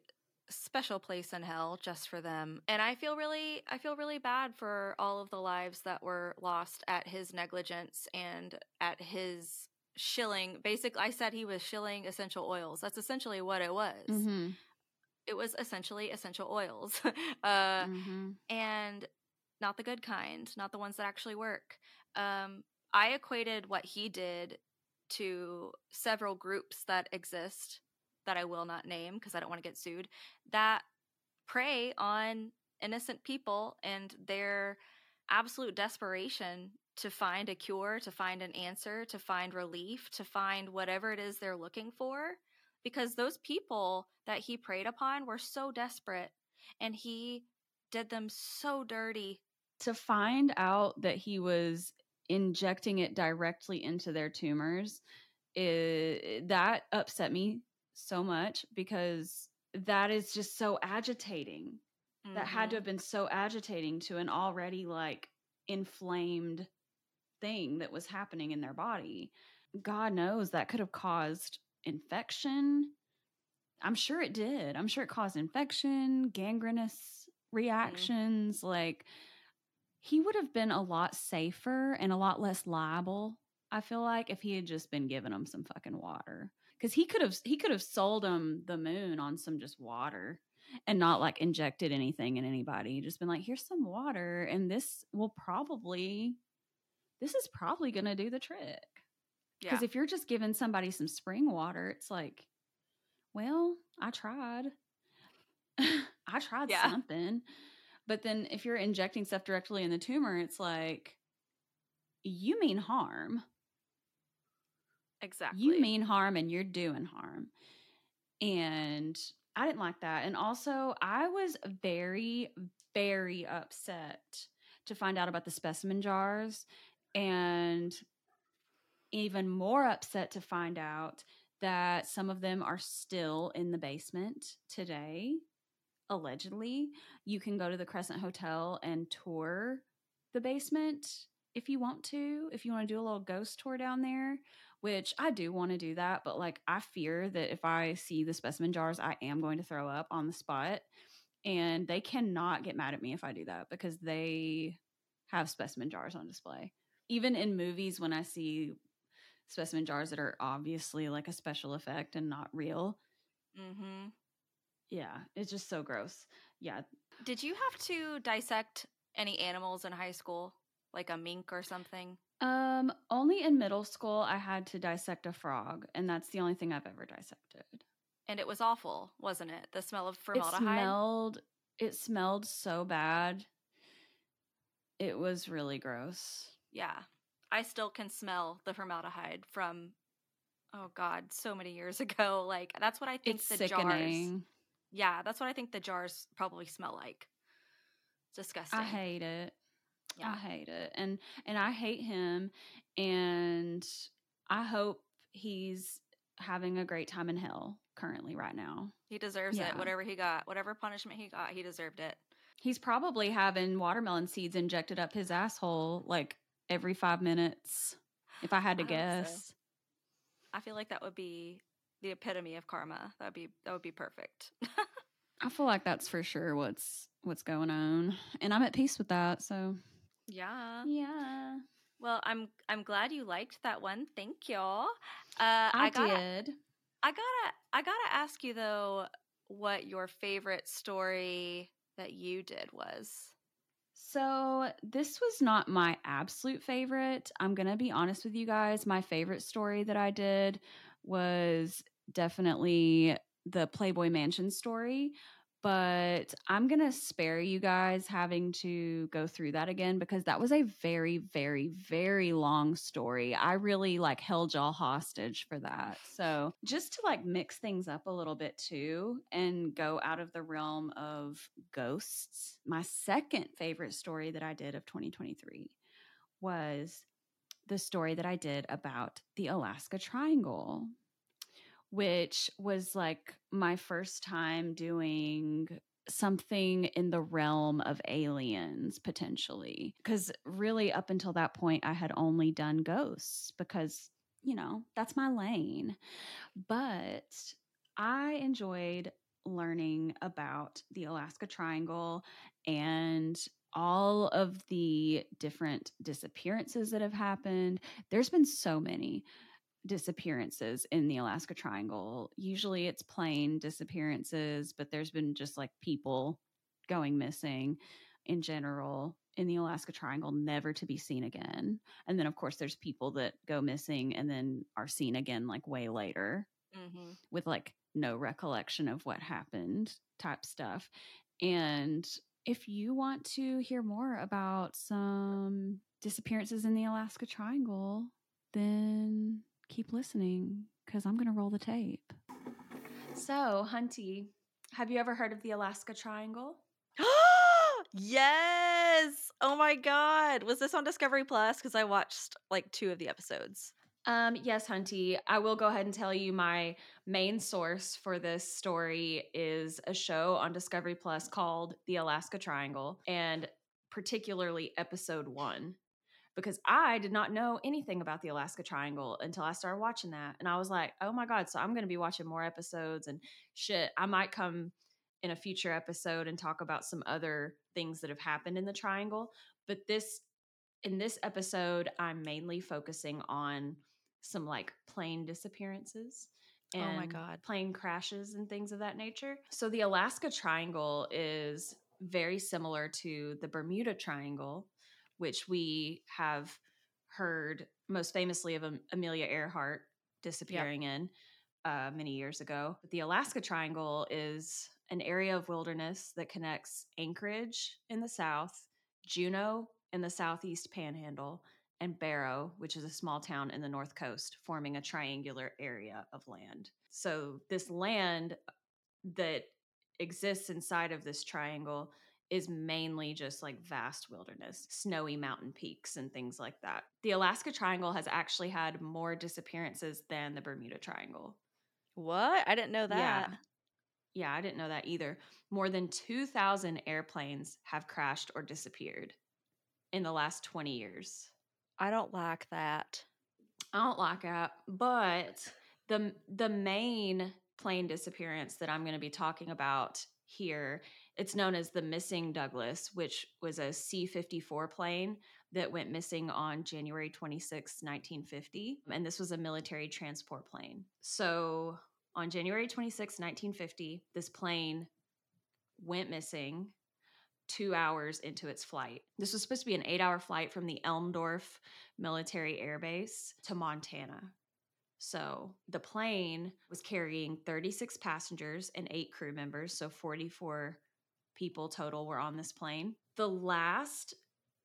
special place in hell just for them. And I feel really I feel really bad for all of the lives that were lost at his negligence and at his shilling. Basically, I said he was shilling essential oils. That's essentially what it was. Mm-hmm. It was essentially essential oils. uh mm-hmm. and not the good kind, not the ones that actually work. Um, I equated what he did to several groups that exist that I will not name because I don't want to get sued that prey on innocent people and their absolute desperation to find a cure, to find an answer, to find relief, to find whatever it is they're looking for. Because those people that he preyed upon were so desperate and he did them so dirty. to find out that he was injecting it directly into their tumors i that upset me so much because that is just so agitating. That had to Mhm. have been so agitating to an already like inflamed thing that was happening in their body. God knows that could have caused infection. I'm sure it did. I'm sure it caused infection gangrenous reactions like he would have been a lot safer and a lot less liable i feel like if he had just been giving them some fucking water because he could have he could have sold them the moon on some just water and not like injected anything in anybody just been like here's some water and this will probably this is probably going to do the trick Yeah. because if you're just giving somebody some spring water it's like well i tried i tried Yeah. something but then if you're injecting stuff directly in the tumor it's like you mean harm exactly. you mean harm and you're doing harm. And I didn't like that. And also, I was very, very upset to find out about the specimen jars and even more upset to find out that some of them are still in the basement today. Allegedly, you can go to the Crescent Hotel and tour the basement if you want to, if you want to do a little ghost tour down there which I do want to do that, but like I fear that if I see the specimen jars, I am going to throw up on the spot. And they cannot get mad at me if I do that because they have specimen jars on display. Even in movies, when I see specimen jars that are obviously like a special effect and not real, hmm yeah, it's just so gross. Yeah. Did you have to dissect any animals in high school, like a mink or something? Um, only in middle school I had to dissect a frog, and that's the only thing I've ever dissected. And it was awful, wasn't it? The smell of formaldehyde. It smelled it smelled so bad. It was really gross. yeah, I still can smell the formaldehyde from. Oh God, so many years ago. Like that's what I think It's the jars. Yeah, that's what I think the jars probably smell like. Disgusting. I hate it. Yeah. I hate it. And and I hate him and I hope he's having a great time in hell currently right now. He deserves Yeah. it. Whatever he got, whatever punishment he got, he deserved it. He's probably having watermelon seeds injected up his asshole like every 5 minutes if I had to I hope so. guess. I feel like that would be the epitome of karma. That would be that would be perfect. I feel like that's for sure what's what's going on. And I'm at peace with that. So, yeah. yeah. Well, I'm I'm glad you liked that one. Thank y'all. Uh, I, gotta, did. I gotta I gotta ask you though, what your favorite story that you did was. So, this was not my absolute favorite. I'm going to be honest with you guys. My favorite story that I did was definitely the Playboy Mansion story, but I'm going to spare you guys having to go through that again because that was a very very very long story. I really like held y'all hostage for that. So, just to like mix things up a little bit too and go out of the realm of ghosts. My second favorite story that I did of 2023 was the story that I did about the Alaska Triangle which was like my first time doing something in the realm of aliens potentially. Because really, up until that point, I had only done ghosts because, you know, that's my lane. But I enjoyed learning about the Alaska Triangle and all of the different disappearances that have happened. There's been so many disappearances in the Alaska Triangle. Usually it's plane disappearances, but there's been just like people going missing in general in the Alaska Triangle, never to be seen again. And then, of course, there's people that go missing and then are seen again like way later Mm-hmm. with like no recollection of what happened type stuff. And if you want to hear more about some disappearances in the Alaska Triangle, then keep listening because I'm going to roll the tape. So, Hunty, have you ever heard of the Alaska Triangle? yes. Oh my god. Was this on Discovery Plus? Because I watched like two of the episodes. Um, yes, Hunty. I will go ahead and tell you my main source for this story is a show on Discovery Plus called The Alaska Triangle, and particularly episode one. Because I did not know anything about the Alaska Triangle until I started watching that. And I was like, oh my God, so I'm going to be watching more episodes and shit. I might come in a future episode and talk about some other things that have happened in the triangle. But this, in this episode, I'm mainly focusing on some like plane disappearances and Oh my God. plane crashes and things of that nature. So the Alaska Triangle is very similar to the Bermuda Triangle, which we have heard most famously of Am- Amelia Earhart disappearing in uh, many years ago. But the Alaska Triangle is an area of wilderness that connects Anchorage in the south, Juneau in the southeast panhandle, and Barrow, which is a small town in the north coast, forming a triangular area of land. So, this land that exists inside of this triangle is mainly just like vast wilderness, snowy mountain peaks, and things like that. The Alaska Triangle has actually had more disappearances than the Bermuda Triangle. What? I didn't know that. Yeah. Yeah, I didn't know that either. More than 2,000 airplanes have crashed or disappeared in the last 20 years. I don't like that. I don't like that, but the the main plane disappearance that I'm going to be talking about here, it's known as the missing Douglas, which was a C-54 plane that went missing on January 26, 1950, and this was a military transport plane. So, on January 26, 1950, this plane went missing 2 hours into its flight. This was supposed to be an 8-hour flight from the Elmendorf military air base to Montana. So the plane was carrying 36 passengers and eight crew members. So 44 people total were on this plane. The last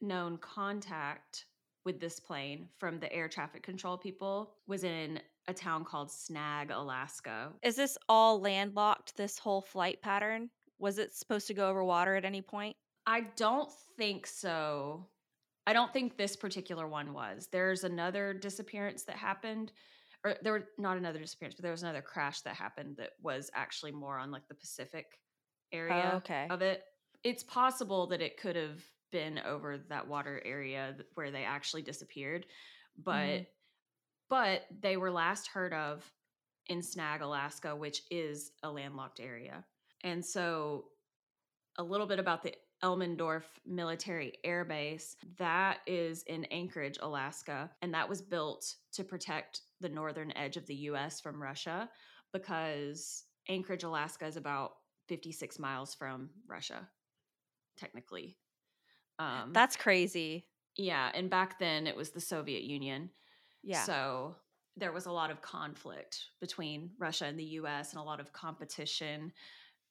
known contact with this plane from the air traffic control people was in a town called Snag, Alaska. Is this all landlocked, this whole flight pattern? Was it supposed to go over water at any point? I don't think so. I don't think this particular one was. There's another disappearance that happened, or there were not another disappearance, but there was another crash that happened that was actually more on like the Pacific area Oh, okay. of it. It's possible that it could have been over that water area where they actually disappeared, but Mhm. but they were last heard of in Snag, Alaska, which is a landlocked area. And so a little bit about the Elmendorf Military Air Base. That is in Anchorage, Alaska, and that was built to protect the northern edge of the US from Russia because Anchorage, Alaska is about 56 miles from Russia, technically. Um, That's crazy. yeah, and back then it was the Soviet Union. Yeah. So there was a lot of conflict between Russia and the US and a lot of competition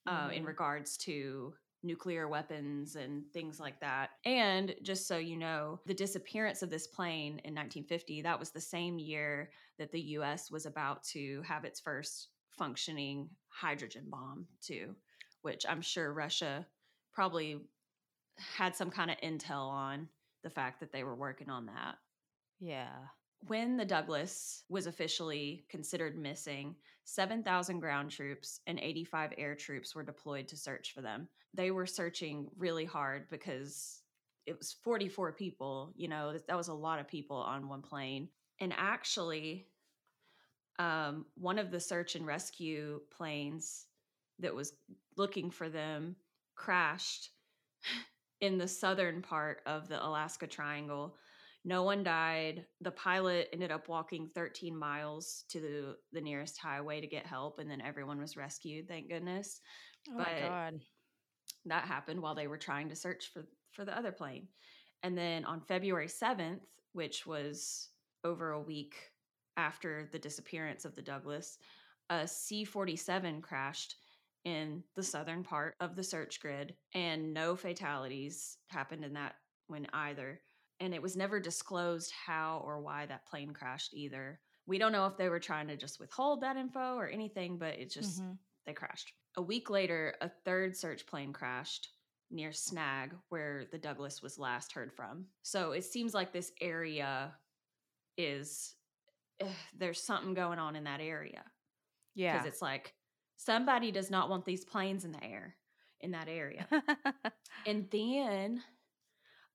uh, in Mhm. regards to nuclear weapons and things like that. And just so you know, the disappearance of this plane in 1950, that was the same year that the US was about to have its first functioning hydrogen bomb, too, which I'm sure Russia probably had some kind of intel on the fact that they were working on that yeah. when the Douglas was officially considered missing, 7,000 ground troops and 85 air troops were deployed to search for them. They were searching really hard because it was 44 people, you know, that- was a lot of people on one plane. And actually, um, one of the search and rescue planes that was looking for them crashed in the southern part of the Alaska Triangle. No one died. The pilot ended up walking 13 miles to the, the nearest highway to get help, and then everyone was rescued, thank goodness. Oh my But- god. That happened while they were trying to search for, for the other plane. And then on February 7th, which was over a week after the disappearance of the Douglas, a C 47 crashed in the southern part of the search grid, and no fatalities happened in that one either. And it was never disclosed how or why that plane crashed either. We don't know if they were trying to just withhold that info or anything, but it just Mhm. they crashed. A week later, a third search plane crashed near Snag, where the Douglas was last heard from. So it seems like this area is eh, there's something going on in that area Yeah. because it's like somebody does not want these planes in the air in that area. and then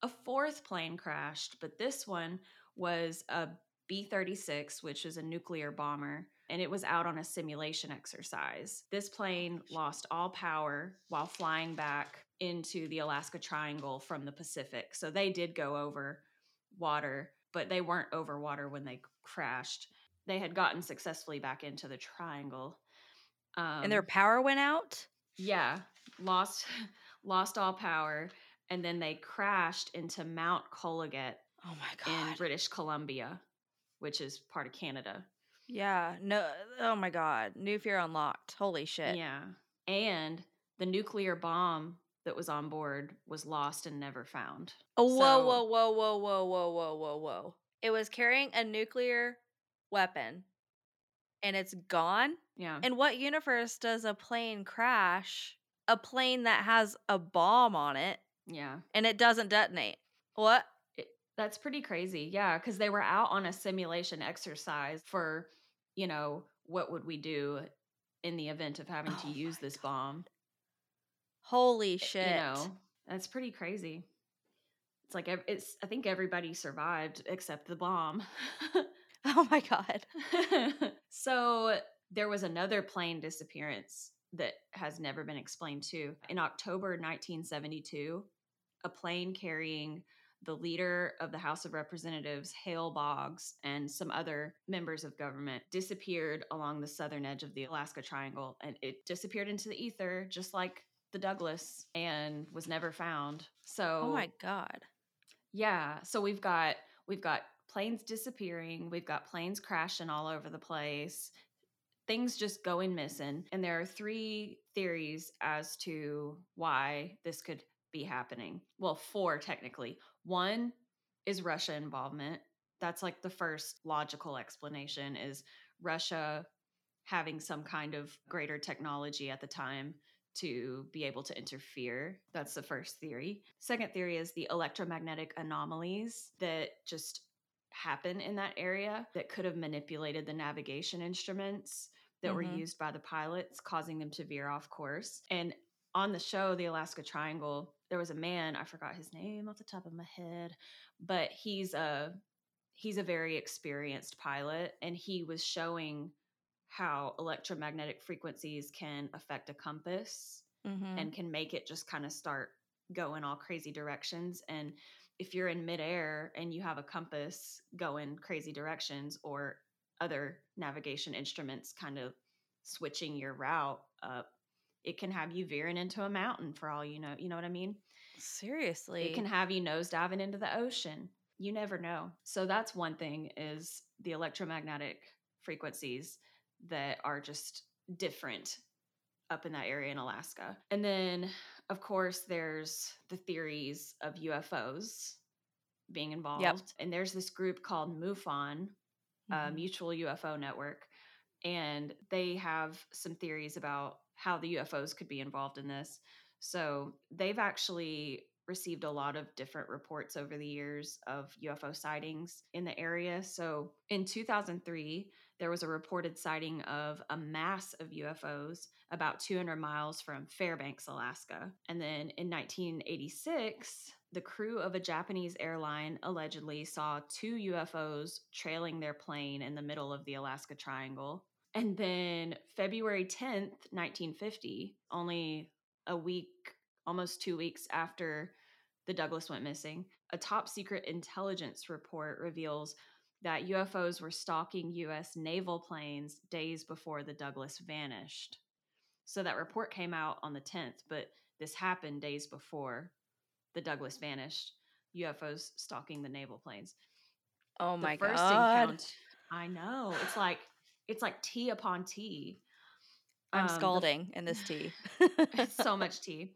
a fourth plane crashed, but this one was a B 36, which is a nuclear bomber, and it was out on a simulation exercise. This plane lost all power while flying back into the Alaska Triangle from the Pacific. So they did go over water, but they weren't over water when they crashed. They had gotten successfully back into the triangle. Um, and their power went out? yeah, lost lost all power, and then they crashed into Mount Kologet Oh my god. in. British Columbia, which is part of Canada. yeah. No. Oh my god. New fear unlocked. Holy shit. Yeah, and the nuclear bomb that was on board was lost and never found. Oh, whoa, whoa, whoa, whoa, whoa, whoa, whoa, whoa, whoa. It was carrying a nuclear weapon and it's gone? Yeah, In what universe does a plane crash? A plane that has a bomb on it yeah, and it doesn't detonate. What? It- that's pretty crazy. Yeah, because they were out on a simulation exercise for, you know, what would we do in the event of having to Oh use my this bomb? Holy eh, shit. You know, that's pretty crazy. It's like it's. I think everybody survived except the bomb. Oh my god. so there was another plane disappearance that has never been explained too. In October 1972, a plane carrying the leader of the House of Representatives, Hale Boggs, and some other members of government disappeared along the southern edge of the Alaska Triangle. And it disappeared into the ether, just like the Douglas, and was never found. Oh so, Oh my god. yeah. So we've got we've got planes disappearing, we've got planes crashing all over the place, things just going missing. And there are three theories as to why this could be happening. Well, four technically. One is Russia involvement. That's like the first logical explanation is Russia having some kind of greater technology at the time to be able to interfere. That's the first theory. Second theory is the electromagnetic anomalies that just happen in that area that could have manipulated the navigation instruments that Mhm. were used by the pilots, causing them to veer off course. And on the show, The Alaska Triangle, there was a man, I forgot his name off the top of my head, but he's a he's a very experienced pilot and he was showing how electromagnetic frequencies can affect a compass Mm-hmm. and can make it just kind of start going all crazy directions. And if you're in midair and you have a compass going crazy directions or other navigation instruments kind of switching your route up, it can have you veering into a mountain for all you know. You know what I mean? Seriously. It can have you nose diving into the ocean. You never know. So that's one thing is the electromagnetic frequencies that are just different up in that area in Alaska. And then of course there's the theories of UFOs being involved. And there's this group called MUFON, uh, Mhm. Mutual UFO Network, and they have some theories about how the UFOs could be involved in this. So they've actually received a lot of different reports over the years of UFO sightings in the area. So in 2003, there was a reported sighting of a mass of UFOs about 200 miles from Fairbanks, Alaska. And then in 1986, the crew of a Japanese airline allegedly saw two UFOs trailing their plane in the middle of the Alaska Triangle. And then February 10th, 1950, only a week, almost two weeks after the Douglas went missing, a top secret intelligence report reveals that UFOs were stalking US naval planes days before the Douglas vanished. So that report came out on the 10th, but this happened days before the Douglas vanished. UFOs stalking the naval planes. oh The my first god. encounter- I know. It's like it's like tea upon tea. I'm Um, the scalding in this tea. so much tea.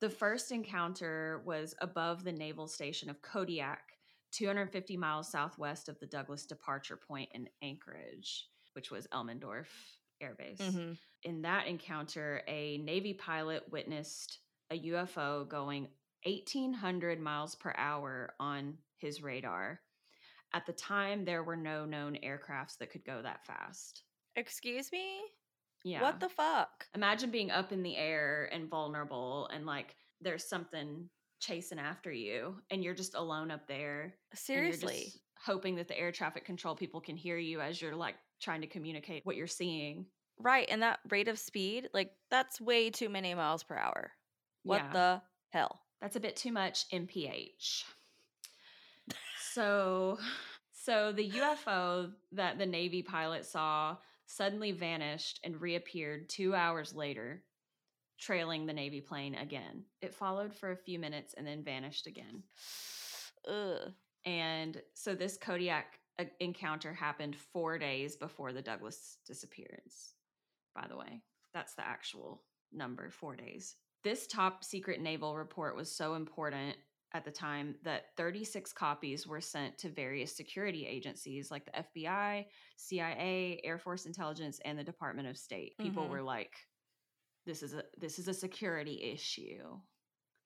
The first encounter was above the naval station of Kodiak, 250 miles southwest of the Douglas departure point in Anchorage, which was Elmendorf Air Base. hmm In that encounter, a Navy pilot witnessed a UFO going 1,800 miles per hour on his radar. At the time, there were no known aircrafts that could go that fast. Excuse me? Yeah. What the fuck? imagine being up in the air and vulnerable and like there's something chasing after you and you're just alone up there Seriously. hoping that the air traffic control people can hear you as you're like trying to communicate what you're seeing Right. And that rate of speed, like, that's way too many miles per hour. What Yeah. the hell? that's a bit too much mph so so the ufo that the navy pilot saw suddenly vanished and reappeared two hours later trailing the navy plane again it followed for a few minutes and then vanished again Ugh. And so this Kodiak uh, encounter happened four days before the Douglas disappearance, by the way. That's the actual number, four days. This top secret naval report was so important at the time that 36 copies were sent to various security agencies like the FBI, CIA, Air Force Intelligence, and the Department of State. People Mhm. were like, this is a this is a security issue.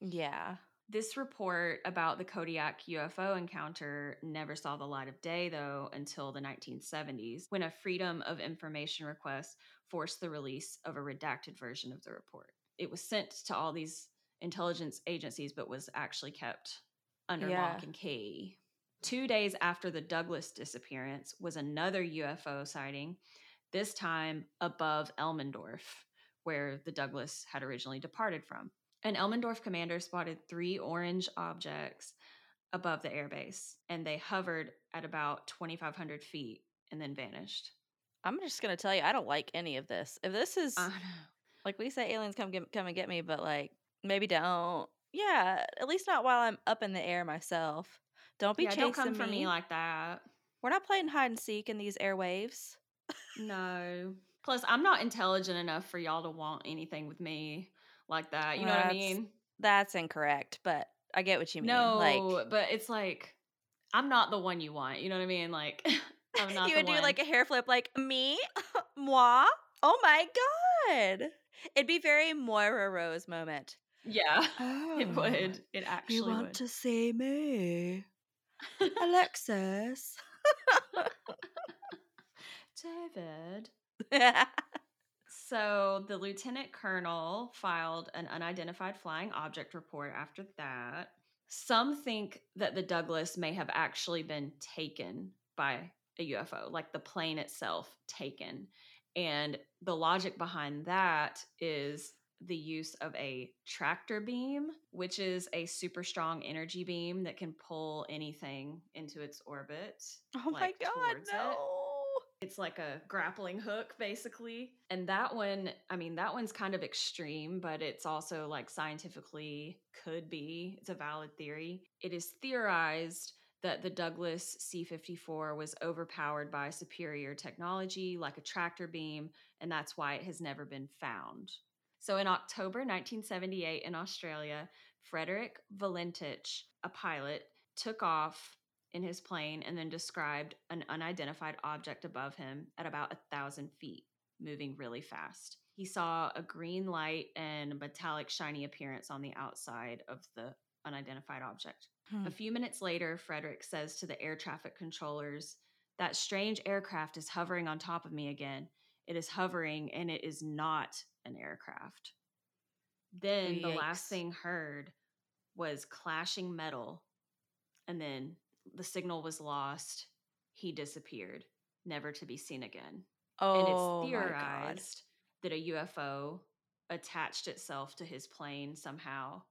Yeah. This report about the Kodiak UFO encounter never saw the light of day, though, until the 1970s, when a Freedom of Information request forced the release of a redacted version of the report. It was sent to all these intelligence agencies, but was actually kept under Yeah. lock and key. Two days after the Douglas disappearance was another UFO sighting, this time above Elmendorf, where the Douglas had originally departed from. An Elmendorf commander spotted three orange objects above the airbase, and they hovered at about 2,500 feet and then vanished. I'm just going to tell you, I don't like any of this. If this is, like, we say aliens come, get, come and get me, but, like, maybe don't. Yeah. At least not while I'm up in the air myself. Don't be Yeah, chasing don't come for me. me like that. We're not playing hide and seek in these airwaves. No. Plus, I'm not intelligent enough for y'all to want anything with me like that. You know what I mean? That's incorrect, but I get what you mean. No, Like, but it's like I'm not the one you want. You know what I mean? Like I'm not you would do one. like a hair flip, like me, moi. Oh my god! It'd be very Moira Rose moment. yeah, it Oh, would. It actually You want would. to see me, Alexis? David. So the lieutenant colonel filed an unidentified flying object report after that. Some think that the Douglas may have actually been taken by a UFO, like the plane itself taken. And the logic behind that is the use of a tractor beam, which is a super strong energy beam that can pull anything into its orbit. oh my god, no. it. It's like a grappling hook, basically. And that one, I mean, that one's kind of extreme, but it's also like scientifically could be. It's a valid theory. It is theorized that the Douglas C 54 was overpowered by superior technology like a tractor beam, and that's why it has never been found. So in October 1978 in Australia, Frederick Valentich, a pilot, took off in his plane and then described an unidentified object above him at about a thousand feet, moving really fast. He saw a green light and a metallic shiny appearance on the outside of the unidentified object. Hmm. A few minutes later, Frederick says to the air traffic controllers, That strange aircraft is hovering on top of me again. It is hovering and it is not an aircraft. Then the last thing heard was clashing metal, and then the signal was lost. He disappeared, never to be seen again. Oh and my it's god! theorized that a UFO attached itself to his plane somehow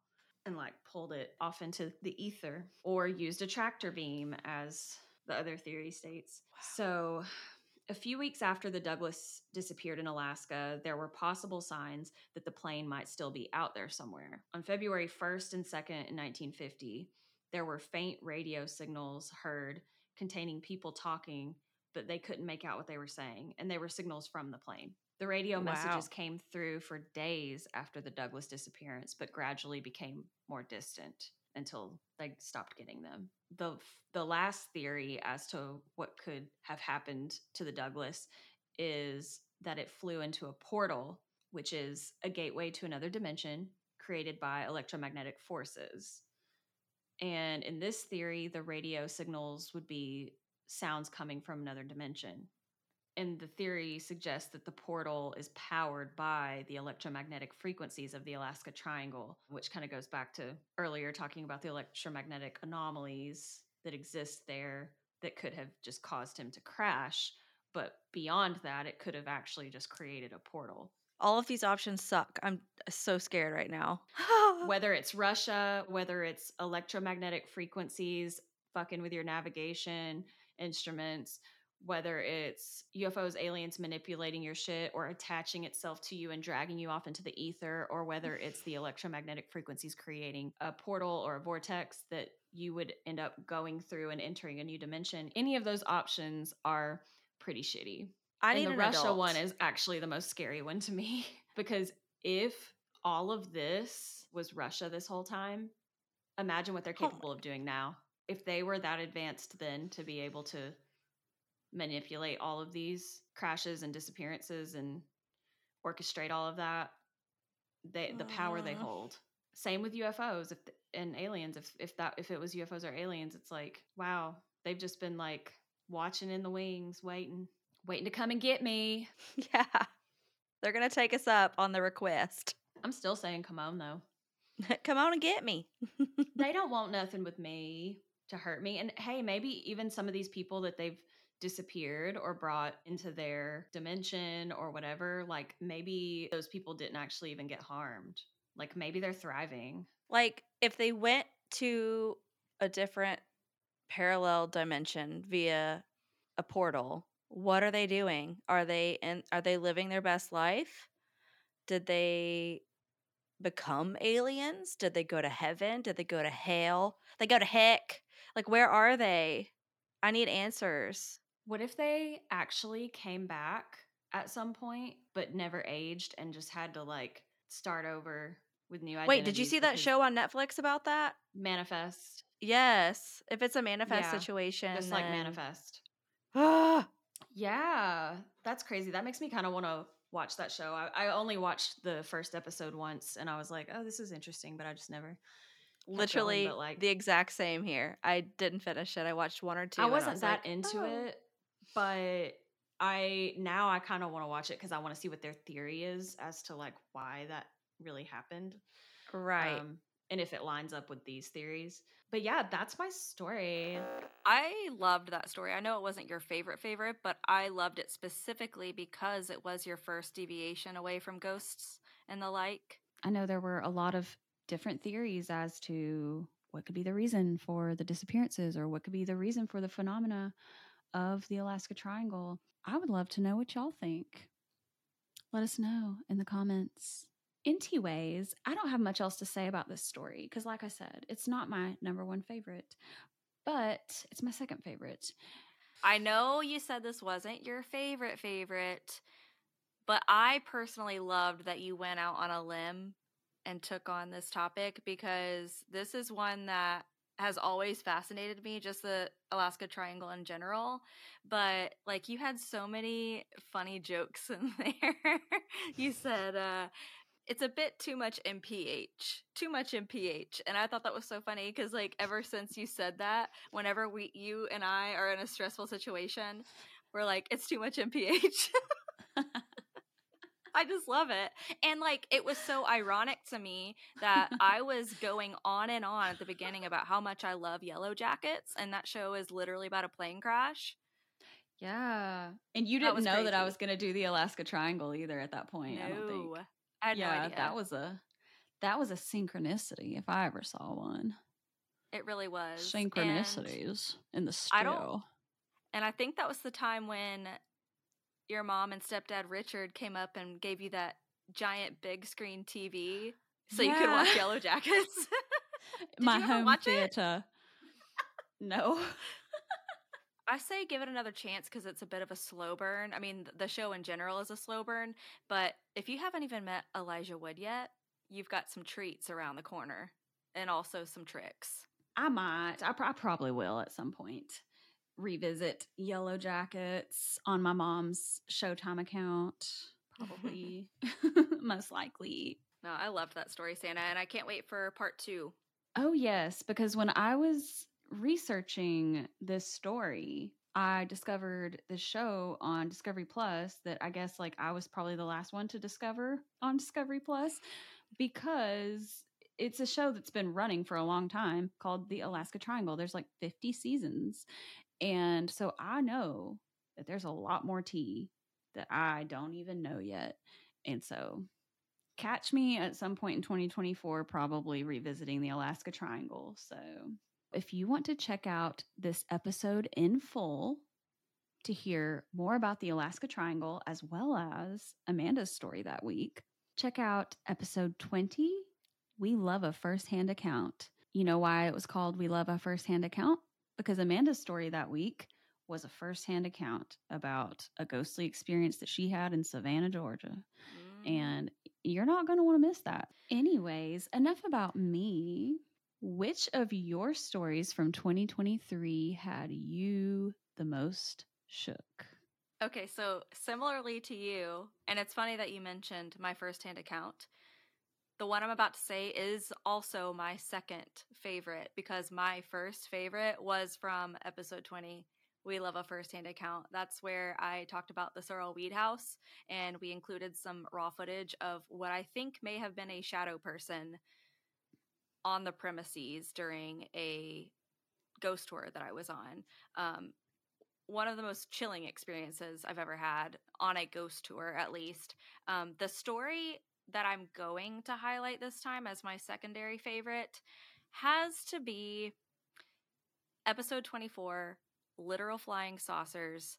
and like pulled it off into the ether or used a tractor beam as the other theory states. So a few weeks after the Douglas disappeared in Alaska, there were possible signs that the plane might still be out there somewhere. On February 1st and 2nd in 1950, there were faint radio signals heard containing people talking, but they couldn't make out what they were saying, and they were signals from the plane. The radio Wow. messages came through for days after the Douglas disappearance, but gradually became more distant until they stopped getting them. The the last theory as to what could have happened to the Douglas is that it flew into a portal, which is a gateway to another dimension created by electromagnetic forces. And in this theory, the radio signals would be sounds coming from another dimension. And the theory suggests that the portal is powered by the electromagnetic frequencies of the Alaska Triangle, which kind of goes back to earlier talking about the electromagnetic anomalies that exist there that could have just caused him to crash. But beyond that, it could have actually just created a portal. All of these options suck. I'm uh, so scared right now. whether it's Russia, whether it's electromagnetic frequencies fucking with your navigation instruments, whether it's UFOs, aliens manipulating your shit or attaching itself to you and dragging you off into the ether, or whether it's the electromagnetic frequencies creating a portal or a vortex that you would end up going through and entering a new dimension, any of those options are pretty shitty. I and need the Russia adult. one is actually the most scary one to me because if all of this was Russia this whole time, imagine what they're Oh capable of doing now. If they were that advanced then to be able to manipulate all of these crashes and disappearances and orchestrate all of that, they the power they hold. Same with UFOs if and aliens if if that if it was UFOs or aliens, it's like, wow, they've just been like watching in the wings, waiting, waiting to come and get me. Yeah. They're going to take us up on the request. I'm still saying come on though. Come on and get me. they don't want nothing with me to hurt me. And hey, maybe even some of these people that they've disappeared or brought into their dimension or whatever, like maybe those people didn't actually even get harmed. Like maybe they're thriving. like, if they went to a different parallel dimension via a portal, what are they doing? Are they in are they living their best life? Did they become aliens? Did they go to heaven? Did they go to hell? They go to heck. Like where are they? I need answers. What if they actually came back at some point but never aged and just had to like start over with new ideas? Wait, did you see that show on Netflix about that? Manifest, Yes. If it's a manifest Yeah, situation, just like then- Manifest. Ah! Ah, Yeah, that's crazy. That makes me kind of want to watch that show. I, I only watched the first episode once, and I was like, "Oh, this is interesting," but I just never. kept going, literally like- the exact same here. I didn't finish it. I watched one or two. I wasn't was that like, into "Oh." it, but I now I kind of want to watch it because I want to see what their theory is as to like why that really happened, Right. Um, and if it lines up with these theories. But yeah, that's my story. I loved that story. I know it wasn't your favorite favorite, but I loved it specifically because it was your first deviation away from ghosts and the like. I know there were a lot of different theories as to what could be the reason for the disappearances or what could be the reason for the phenomena of the Alaska Triangle. I would love to know what y'all think. Let us know in the comments. Anyways, I don't have much else to say about this story because, like I said, it's not my number one favorite, but it's my second favorite. I know you said this wasn't your favorite favorite, but I personally loved that you went out on a limb and took on this topic because this is one that has always fascinated me, just the Alaska Triangle in general. But like you had so many funny jokes in there. you said, uh, it's a bit too much MPH, too much MPH, and I thought that was so funny because like ever since you said that, whenever we, you and I are in a stressful situation, we're like, it's too much MPH. I just love it. And like it was so ironic to me that I was going on and on at the beginning about how much I love Yellowjackets and that show is literally about a plane crash. Yeah. And you didn't was know that I was going to do the Alaska Triangle either at that point, I don't think. I had yeah, no idea. that was a that was a synchronicity if I ever saw one. it really was. And- Synchronicities in the I don't- And I think that was the time when your mom and stepdad Richard came up and gave you that giant big screen TV so you could watch Yellowjackets. My home watch it? theater. no. I say give it another chance because it's a bit of a slow burn. I mean, the show in general is a slow burn, but if you haven't even met Elijah Wood yet, you've got some treats around the corner and also some tricks. I might. I, pr- I probably will at some point revisit Yellowjackets on my mom's Showtime account. Probably. Most likely. No, I loved that story, Sannah, and I can't wait for part two. Oh, yes, because when I was researching this story, I discovered this show on Discovery Plus that I guess like I was probably the last one to discover on Discovery Plus because it's a show that's been running for a long time called The Alaska Triangle. There's like 50 seasons. And so I know that there's a lot more tea that I don't even know yet. And so catch me at some point in 2024 probably revisiting the Alaska Triangle. So if you want to check out this episode in full to hear more about the Alaska Triangle as well as Amanda's story that week, check out episode 20 We Love a Firsthand Account. You know why it was called We Love a Firsthand Account? Because Amanda's story that week was a firsthand account about a ghostly experience that she had in Savannah, Georgia. Mm. And you're not going to want to miss that. Anyways, enough about me. Which of your stories from 2023 had you the most shook? Okay, so similarly to you, and it's funny that you mentioned my firsthand account. The one I'm about to say is also my second favorite because my first favorite was from episode 20. We love a firsthand account. That's where I talked about the Sorrel Weed House, and we included some raw footage of what I think may have been a shadow person on the premises during a ghost tour that I was on. Um, one of the most chilling experiences I've ever had on a ghost tour, at least. Um, the story that I'm going to highlight this time as my secondary favorite has to be episode 24 Literal Flying Saucers.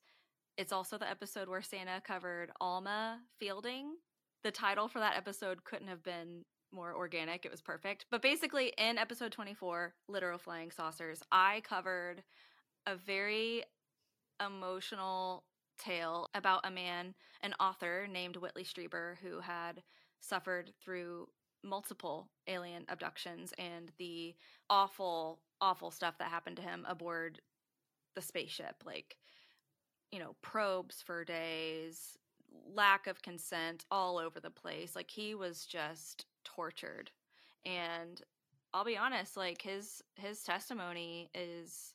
It's also the episode where Sannah covered Alma Fielding. The title for that episode couldn't have been more organic. It was perfect. But basically, in episode 24, Literal Flying Saucers, I covered a very emotional tale about a man, an author named Whitley Strieber, who had suffered through multiple alien abductions and the awful, awful stuff that happened to him aboard the spaceship. Like, you know, probes for days, lack of consent all over the place. Like he was just tortured. And I'll be honest, like his his testimony is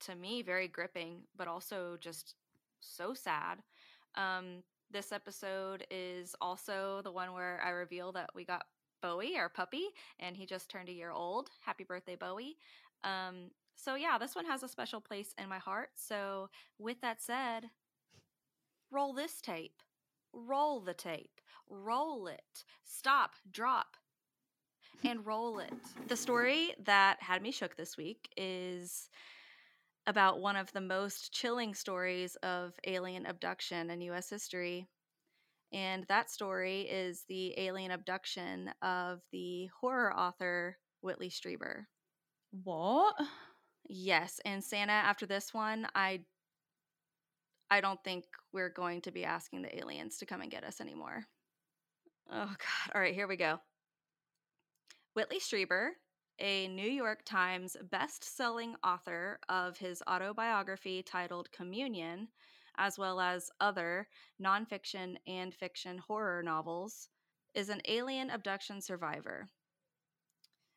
to me very gripping, but also just so sad. Um, this episode is also the one where I reveal that we got Bowie, our puppy, and he just turned a year old. Happy birthday, Bowie. Um, so, yeah, this one has a special place in my heart. So, with that said, roll this tape. Roll the tape. Roll it. Stop, drop, and roll it. The story that had me shook this week is about one of the most chilling stories of alien abduction in US history. And that story is the alien abduction of the horror author Whitley Strieber. What? Yes, and Sannah after this one, I I don't think we're going to be asking the aliens to come and get us anymore. Oh god. All right, here we go. Whitley Strieber a New York Times best-selling author of his autobiography titled Communion, as well as other nonfiction and fiction horror novels, is an alien abduction survivor.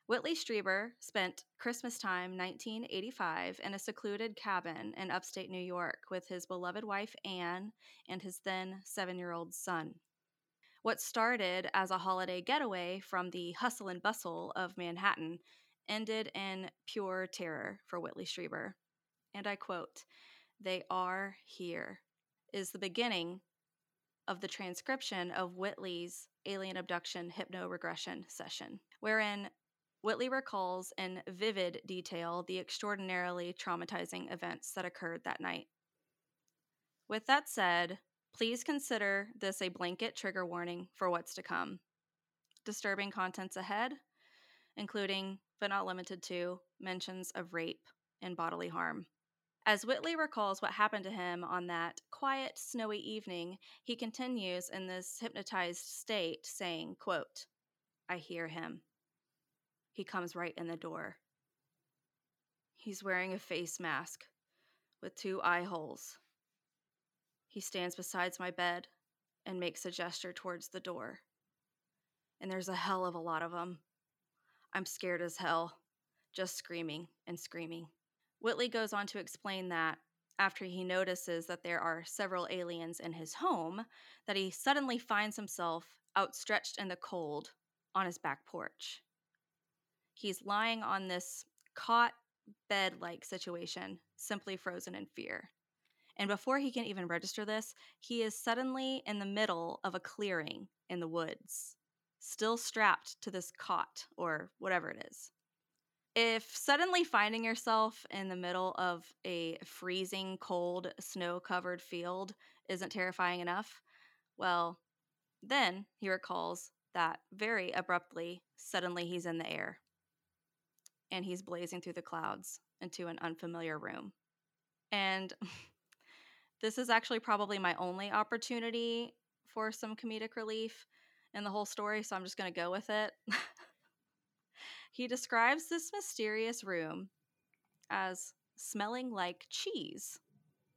Whitley Strieber spent Christmas time 1985 in a secluded cabin in upstate New York with his beloved wife Anne and his then seven year old son. What started as a holiday getaway from the hustle and bustle of Manhattan ended in pure terror for Whitley Strieber. And I quote, They are here, is the beginning of the transcription of Whitley's alien abduction hypnoregression session, wherein Whitley recalls in vivid detail the extraordinarily traumatizing events that occurred that night. With that said, Please consider this a blanket trigger warning for what's to come. Disturbing contents ahead, including, but not limited to, mentions of rape and bodily harm. As Whitley recalls what happened to him on that quiet, snowy evening, he continues in this hypnotized state, saying, quote, I hear him. He comes right in the door. He's wearing a face mask with two eye holes he stands beside my bed and makes a gesture towards the door. And there's a hell of a lot of them. I'm scared as hell, just screaming and screaming. Whitley goes on to explain that after he notices that there are several aliens in his home, that he suddenly finds himself outstretched in the cold on his back porch. He's lying on this cot bed like situation, simply frozen in fear. And before he can even register this, he is suddenly in the middle of a clearing in the woods, still strapped to this cot or whatever it is. If suddenly finding yourself in the middle of a freezing cold, snow covered field isn't terrifying enough, well, then he recalls that very abruptly, suddenly he's in the air and he's blazing through the clouds into an unfamiliar room. And This is actually probably my only opportunity for some comedic relief in the whole story, so I'm just going to go with it. he describes this mysterious room as smelling like cheese.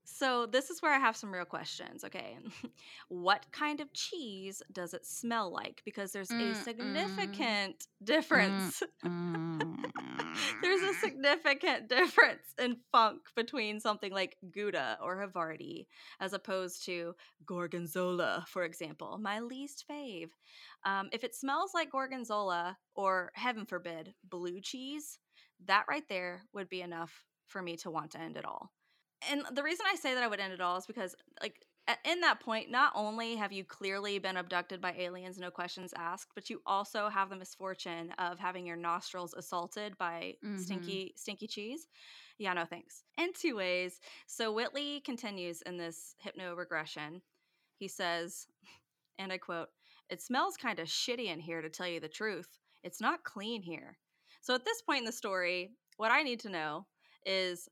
So, this is where I have some real questions. Okay. what kind of cheese does it smell like? Because there's mm, a significant mm, difference. Mm, there's a significant difference in funk between something like Gouda or Havarti as opposed to Gorgonzola, for example, my least fave. Um, if it smells like Gorgonzola or, heaven forbid, blue cheese, that right there would be enough for me to want to end it all and the reason I say that I would end it all is because, like, in that point, not only have you clearly been abducted by aliens, no questions asked, but you also have the misfortune of having your nostrils assaulted by mm-hmm. stinky, stinky cheese. Yeah, no thanks. In two ways. So Whitley continues in this hypno regression. He says, and I quote, It smells kind of shitty in here, to tell you the truth. It's not clean here. So at this point in the story, what I need to know is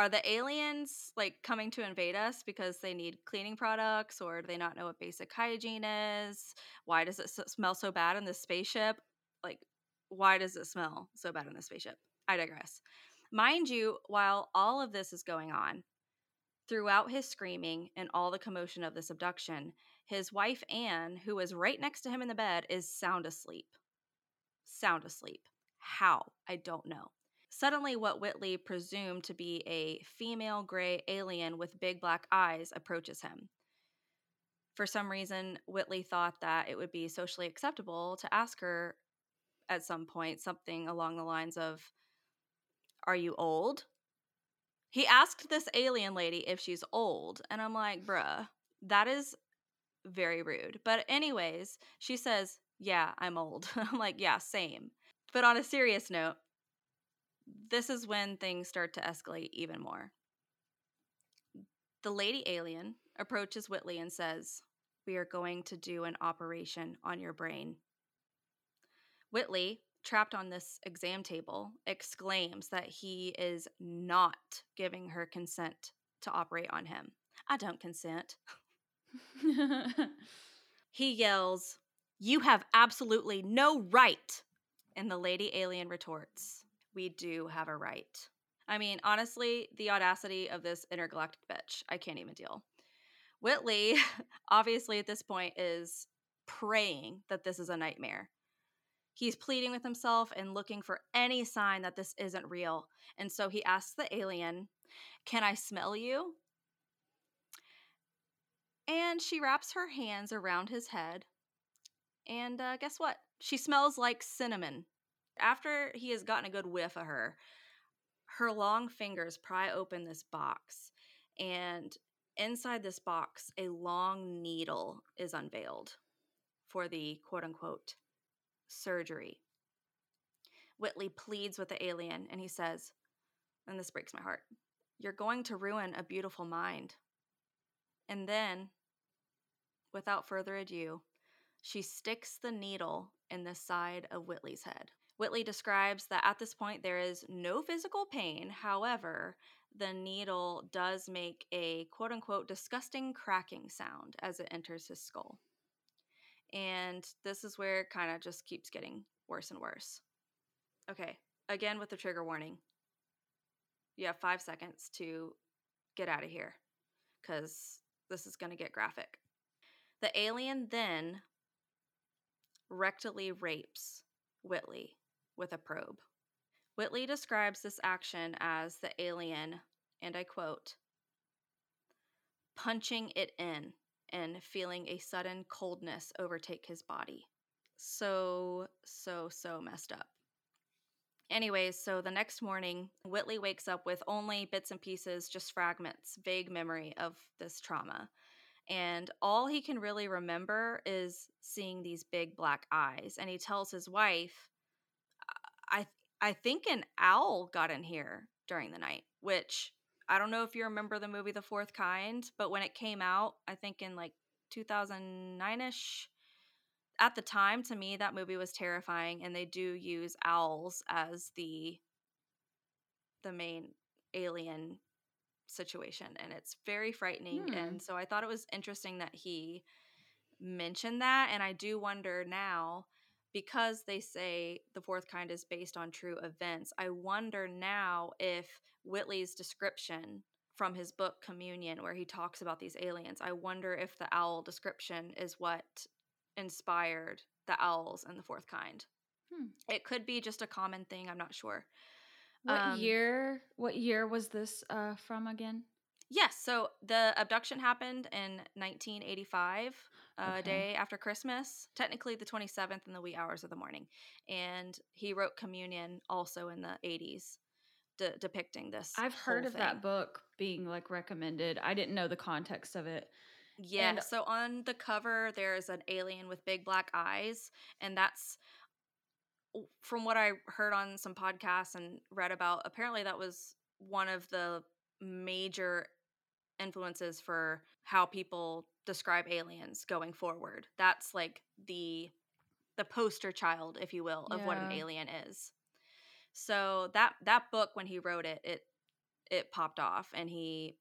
are the aliens like coming to invade us because they need cleaning products or do they not know what basic hygiene is why does it smell so bad in this spaceship like why does it smell so bad in the spaceship i digress mind you while all of this is going on Throughout his screaming and all the commotion of this abduction, his wife Anne, who was right next to him in the bed, is sound asleep. Sound asleep. How? I don't know. Suddenly, what Whitley presumed to be a female gray alien with big black eyes approaches him. For some reason, Whitley thought that it would be socially acceptable to ask her at some point something along the lines of, Are you old? He asked this alien lady if she's old, and I'm like, bruh, that is very rude. But, anyways, she says, Yeah, I'm old. I'm like, Yeah, same. But on a serious note, this is when things start to escalate even more. The lady alien approaches Whitley and says, We are going to do an operation on your brain. Whitley, trapped on this exam table, exclaims that he is not giving her consent to operate on him. I don't consent. he yells, You have absolutely no right. And the lady alien retorts, We do have a right. I mean, honestly, the audacity of this intergalactic bitch, I can't even deal. Whitley, obviously, at this point, is praying that this is a nightmare. He's pleading with himself and looking for any sign that this isn't real. And so he asks the alien, Can I smell you? And she wraps her hands around his head. And uh, guess what? She smells like cinnamon. After he has gotten a good whiff of her, her long fingers pry open this box. And inside this box, a long needle is unveiled for the quote unquote surgery. Whitley pleads with the alien and he says, and this breaks my heart, You're going to ruin a beautiful mind. And then, without further ado, she sticks the needle in the side of Whitley's head. Whitley describes that at this point there is no physical pain. However, the needle does make a quote unquote disgusting cracking sound as it enters his skull. And this is where it kind of just keeps getting worse and worse. Okay, again with the trigger warning. You have five seconds to get out of here because this is going to get graphic. The alien then rectally rapes Whitley with a probe. Whitley describes this action as the alien, and I quote, punching it in and feeling a sudden coldness overtake his body. So, so, so messed up. Anyways, so the next morning, Whitley wakes up with only bits and pieces, just fragments, vague memory of this trauma. And all he can really remember is seeing these big black eyes. And he tells his wife, I I think an owl got in here during the night, which I don't know if you remember the movie The Fourth Kind, but when it came out, I think in like 2009 ish, at the time, to me, that movie was terrifying, and they do use owls as the the main alien situation, and it's very frightening. Hmm. And so I thought it was interesting that he mentioned that, and I do wonder now because they say the fourth kind is based on true events, I wonder now if Whitley's description from his book Communion, where he talks about these aliens, I wonder if the owl description is what inspired the owls and the fourth kind. Hmm. It could be just a common thing. I'm not sure. What um, year? What year was this uh, from again? Yes. So the abduction happened in 1985 a okay. day after Christmas, technically the 27th in the wee hours of the morning. And he wrote Communion also in the 80s, de- depicting this. I've heard of thing. that book being like recommended. I didn't know the context of it. Yeah. And- so on the cover, there's an alien with big black eyes, and that's from what I heard on some podcasts and read about. Apparently, that was one of the major influences for how people describe aliens going forward. That's like the the poster child, if you will, of yeah. what an alien is. So that that book when he wrote it, it it popped off and he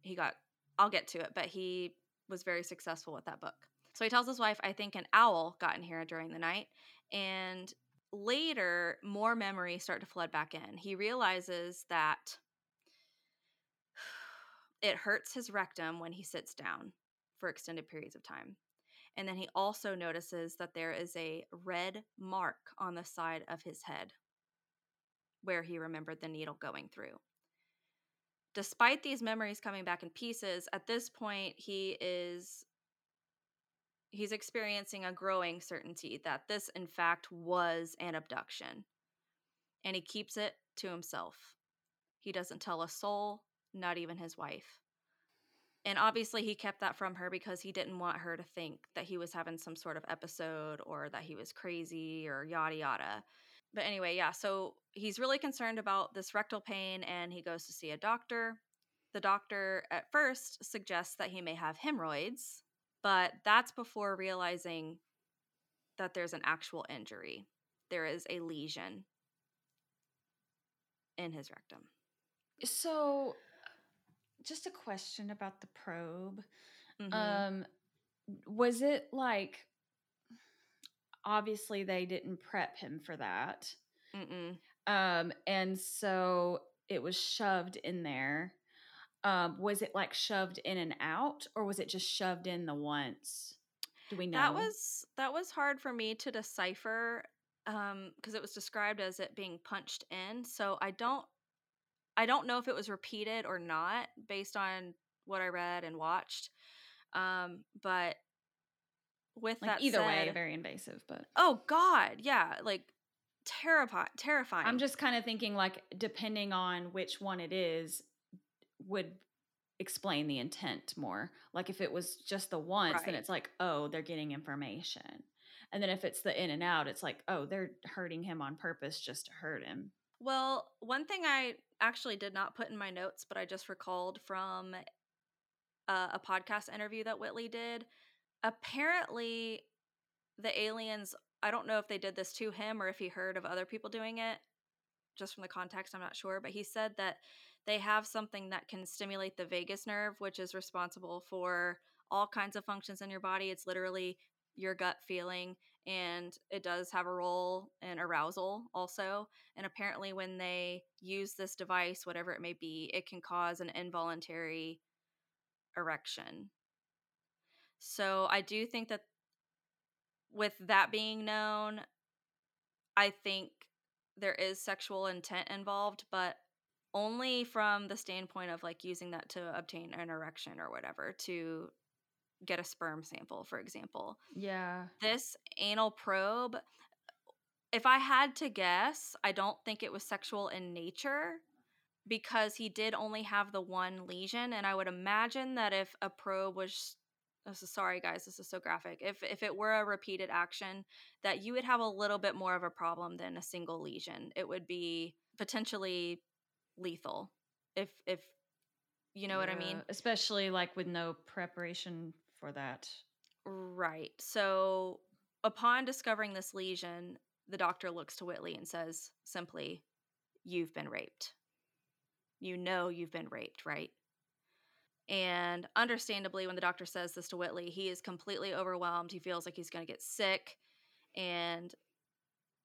he got I'll get to it, but he was very successful with that book. So he tells his wife, I think an owl got in here during the night. And later, more memories start to flood back in. He realizes that it hurts his rectum when he sits down for extended periods of time. And then he also notices that there is a red mark on the side of his head where he remembered the needle going through. Despite these memories coming back in pieces, at this point he is he's experiencing a growing certainty that this in fact was an abduction. And he keeps it to himself. He doesn't tell a soul, not even his wife. And obviously, he kept that from her because he didn't want her to think that he was having some sort of episode or that he was crazy or yada yada. But anyway, yeah, so he's really concerned about this rectal pain and he goes to see a doctor. The doctor at first suggests that he may have hemorrhoids, but that's before realizing that there's an actual injury. There is a lesion in his rectum. So, just a question about the probe. Mhm. Um, was it like obviously they didn't prep him for that, Mm-mm. um, and so it was shoved in there. Um, was it like shoved in and out, or was it just shoved in the once? Do we know? That was that was hard for me to decipher um because it was described as it being punched in. So I don't I don't know if it was repeated or not based on what I read and watched. Um but with like that either way very invasive, but Oh god, yeah, like terrifying terrifying. I'm just kind of thinking like depending on which one it is would explain the intent more. Like if it was just the once, then it's like, oh, they're getting information. And then if it's the in and out, it's like, oh, they're hurting him on purpose just to hurt him. Well, one thing I actually did not put in my notes, but I just recalled from a, a podcast interview that Whitley did. Apparently, the aliens, I don't know if they did this to him or if he heard of other people doing it. Just from the context, I'm not sure. But he said that they have something that can stimulate the vagus nerve, which is responsible for all kinds of functions in your body. It's literally your gut feeling and it does have a role in arousal also and apparently when they use this device whatever it may be it can cause an involuntary erection. So i do think that with that being known i think there is sexual intent involved but only from the standpoint of like using that to obtain an erection or whatever to get a sperm sample for example. Yeah. this anal probe if i had to guess i don't think it was sexual in nature because he did only have the one lesion and i would imagine that if a probe was this is sorry guys this is so graphic if if it were a repeated action that you would have a little bit more of a problem than a single lesion. It would be potentially lethal if if you know what i mean? Especially like with no preparation for that. Right. So, upon discovering this lesion, the doctor looks to Whitley and says simply, You've been raped. You know you've been raped, right? And understandably, when the doctor says this to Whitley, he is completely overwhelmed. He feels like he's going to get sick. And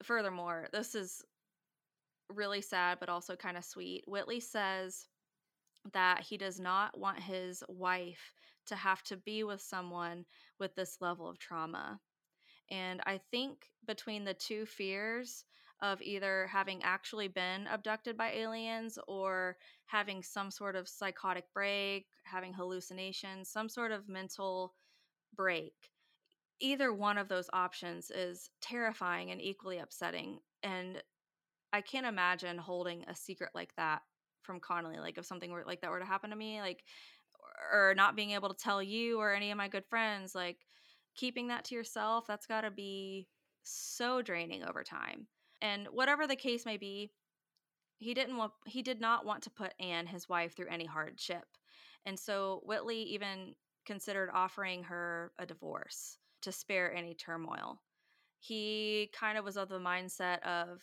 furthermore, this is really sad, but also kind of sweet. Whitley says that he does not want his wife to have to be with someone with this level of trauma. And I think between the two fears of either having actually been abducted by aliens or having some sort of psychotic break, having hallucinations, some sort of mental break, either one of those options is terrifying and equally upsetting. And I can't imagine holding a secret like that from Connolly. Like if something were like that were to happen to me, like or not being able to tell you or any of my good friends, like keeping that to yourself, that's got to be so draining over time. And whatever the case may be, he didn't want he did not want to put Anne, his wife, through any hardship. And so Whitley even considered offering her a divorce to spare any turmoil. He kind of was of the mindset of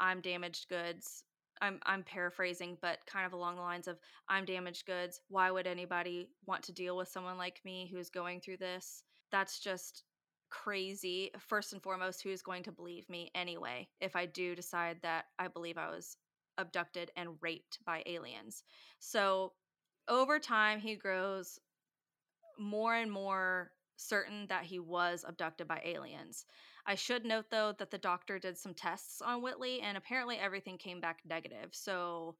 I'm damaged goods. I'm I'm paraphrasing, but kind of along the lines of I'm damaged goods. Why would anybody want to deal with someone like me who's going through this? That's just crazy. First and foremost, who's going to believe me anyway if I do decide that I believe I was abducted and raped by aliens? So over time, he grows more and more certain that he was abducted by aliens. I should note, though, that the doctor did some tests on Whitley and apparently everything came back negative. So,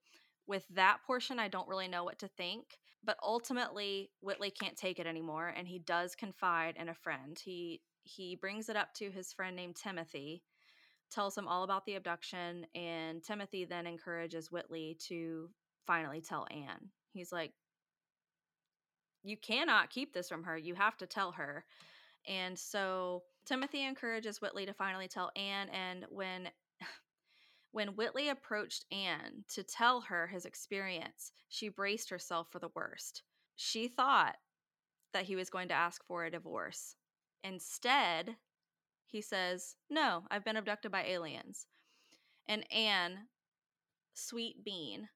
with that portion, I don't really know what to think. But ultimately, Whitley can't take it anymore and he does confide in a friend. He he brings it up to his friend named Timothy, tells him all about the abduction, and Timothy then encourages Whitley to finally tell Anne. He's like, You cannot keep this from her. You have to tell her. And so Timothy encourages Whitley to finally tell Anne. And when when Whitley approached Anne to tell her his experience, she braced herself for the worst. She thought that he was going to ask for a divorce. Instead, he says, No, I've been abducted by aliens. And Anne, sweet bean,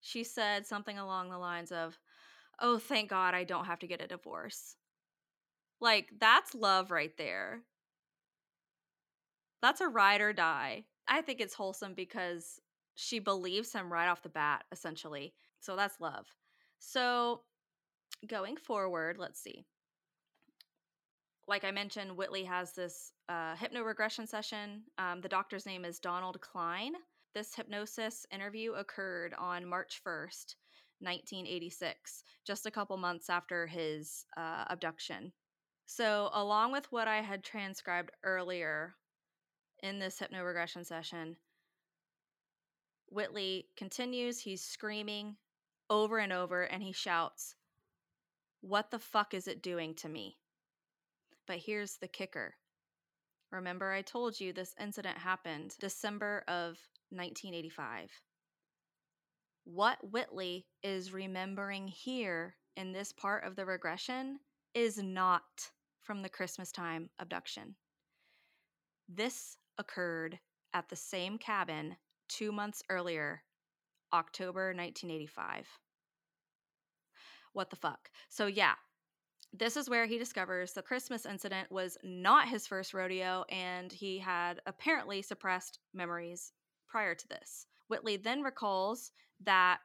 she said something along the lines of, Oh, thank God I don't have to get a divorce. Like, that's love right there. That's a ride or die. I think it's wholesome because she believes him right off the bat, essentially. So that's love. So going forward, let's see. Like I mentioned, Whitley has this uh, hypnoregression session. Um, the doctor's name is Donald Klein. This hypnosis interview occurred on March 1st, 1986, just a couple months after his uh, abduction. So, along with what I had transcribed earlier in this hypnoregression session, Whitley continues. He's screaming over and over and he shouts, What the fuck is it doing to me? But here's the kicker. Remember, I told you this incident happened December of 1985. What Whitley is remembering here in this part of the regression is not from the Christmas time abduction. This occurred at the same cabin two months earlier, October 1985. What the fuck? So, yeah, this is where he discovers the Christmas incident was not his first rodeo and he had apparently suppressed memories prior to this. Whitley then recalls that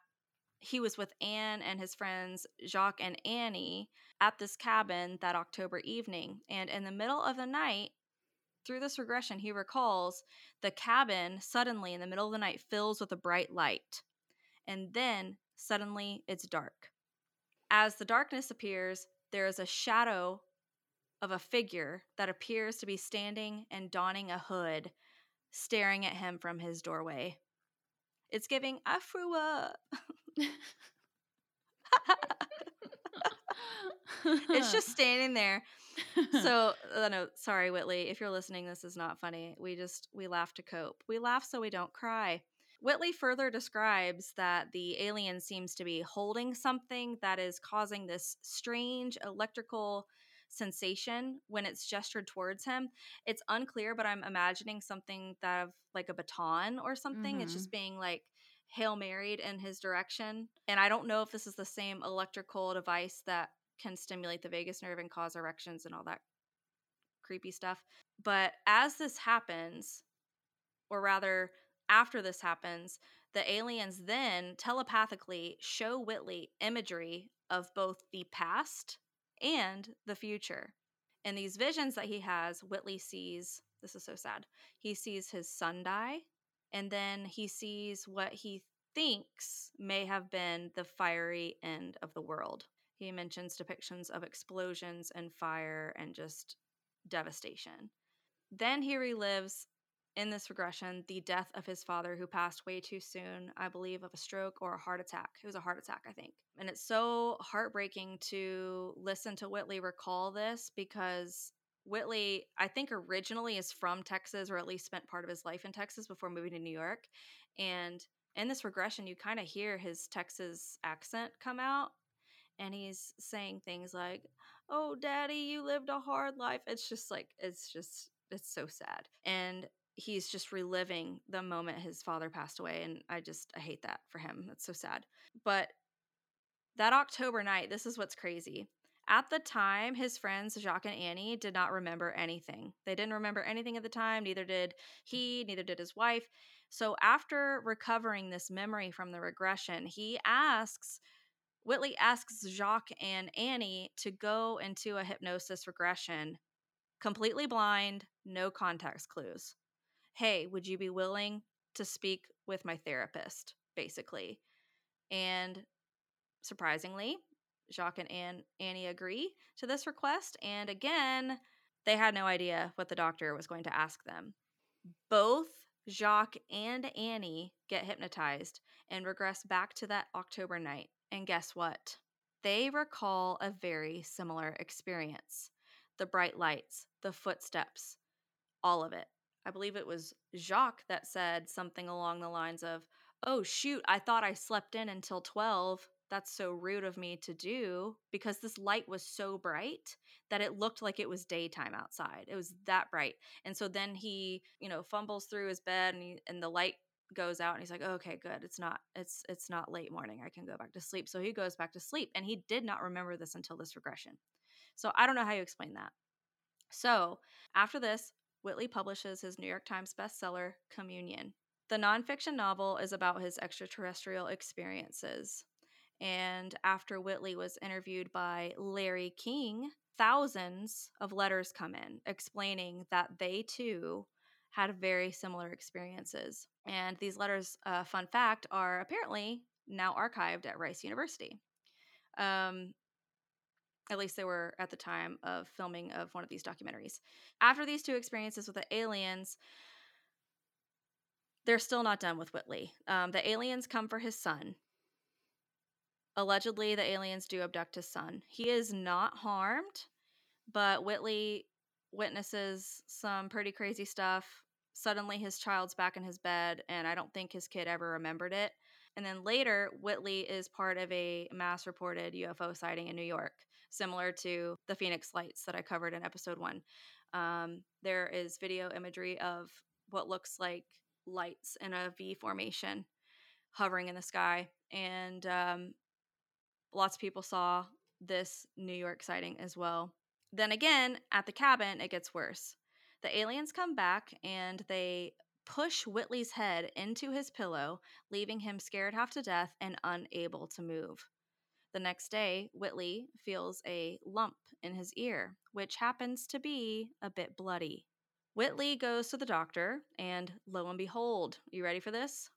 he was with Anne and his friends Jacques and Annie at this cabin that October evening. And in the middle of the night, through this regression, he recalls the cabin suddenly in the middle of the night fills with a bright light. And then suddenly it's dark. As the darkness appears, there is a shadow of a figure that appears to be standing and donning a hood, staring at him from his doorway. It's giving Afua. it's just standing there. So, uh, no, sorry, Whitley. If you're listening, this is not funny. We just, we laugh to cope. We laugh so we don't cry. Whitley further describes that the alien seems to be holding something that is causing this strange electrical sensation when it's gestured towards him. It's unclear, but I'm imagining something that of like a baton or something. Mm-hmm. It's just being like Hail Married in his direction. And I don't know if this is the same electrical device that can stimulate the vagus nerve and cause erections and all that creepy stuff. But as this happens, or rather, after this happens, the aliens then telepathically show Whitley imagery of both the past and the future. In these visions that he has, Whitley sees this is so sad. He sees his son die and then he sees what he thinks may have been the fiery end of the world. He mentions depictions of explosions and fire and just devastation. Then he relives in this regression the death of his father, who passed way too soon, I believe, of a stroke or a heart attack. It was a heart attack, I think. And it's so heartbreaking to listen to Whitley recall this because Whitley, I think originally is from Texas or at least spent part of his life in Texas before moving to New York. And in this regression, you kind of hear his Texas accent come out. And he's saying things like, Oh, daddy, you lived a hard life. It's just like, it's just, it's so sad. And he's just reliving the moment his father passed away. And I just, I hate that for him. That's so sad. But that October night, this is what's crazy. At the time, his friends, Jacques and Annie, did not remember anything. They didn't remember anything at the time, neither did he, neither did his wife. So, after recovering this memory from the regression, he asks Whitley asks Jacques and Annie to go into a hypnosis regression, completely blind, no context clues. Hey, would you be willing to speak with my therapist? Basically. And surprisingly, Jacques and Annie agree to this request. And again, they had no idea what the doctor was going to ask them. Both Jacques and Annie get hypnotized and regress back to that October night. And guess what? They recall a very similar experience the bright lights, the footsteps, all of it. I believe it was Jacques that said something along the lines of, Oh, shoot, I thought I slept in until 12 that's so rude of me to do because this light was so bright that it looked like it was daytime outside. It was that bright. And so then he, you know, fumbles through his bed and he, and the light goes out and he's like, oh, "Okay, good. It's not it's it's not late morning. I can go back to sleep." So he goes back to sleep and he did not remember this until this regression. So I don't know how you explain that. So, after this, Whitley publishes his New York Times bestseller, Communion. The nonfiction novel is about his extraterrestrial experiences. And after Whitley was interviewed by Larry King, thousands of letters come in explaining that they too had very similar experiences. And these letters, uh, fun fact, are apparently now archived at Rice University. Um, at least they were at the time of filming of one of these documentaries. After these two experiences with the aliens, they're still not done with Whitley. Um, the aliens come for his son, Allegedly, the aliens do abduct his son. He is not harmed, but Whitley witnesses some pretty crazy stuff. Suddenly, his child's back in his bed, and I don't think his kid ever remembered it. And then later, Whitley is part of a mass reported UFO sighting in New York, similar to the Phoenix Lights that I covered in episode one. Um, there is video imagery of what looks like lights in a V formation hovering in the sky. And um, lots of people saw this New York sighting as well. Then again, at the cabin, it gets worse. The aliens come back and they push Whitley's head into his pillow, leaving him scared half to death and unable to move. The next day, Whitley feels a lump in his ear, which happens to be a bit bloody. Whitley goes to the doctor, and lo and behold, you ready for this?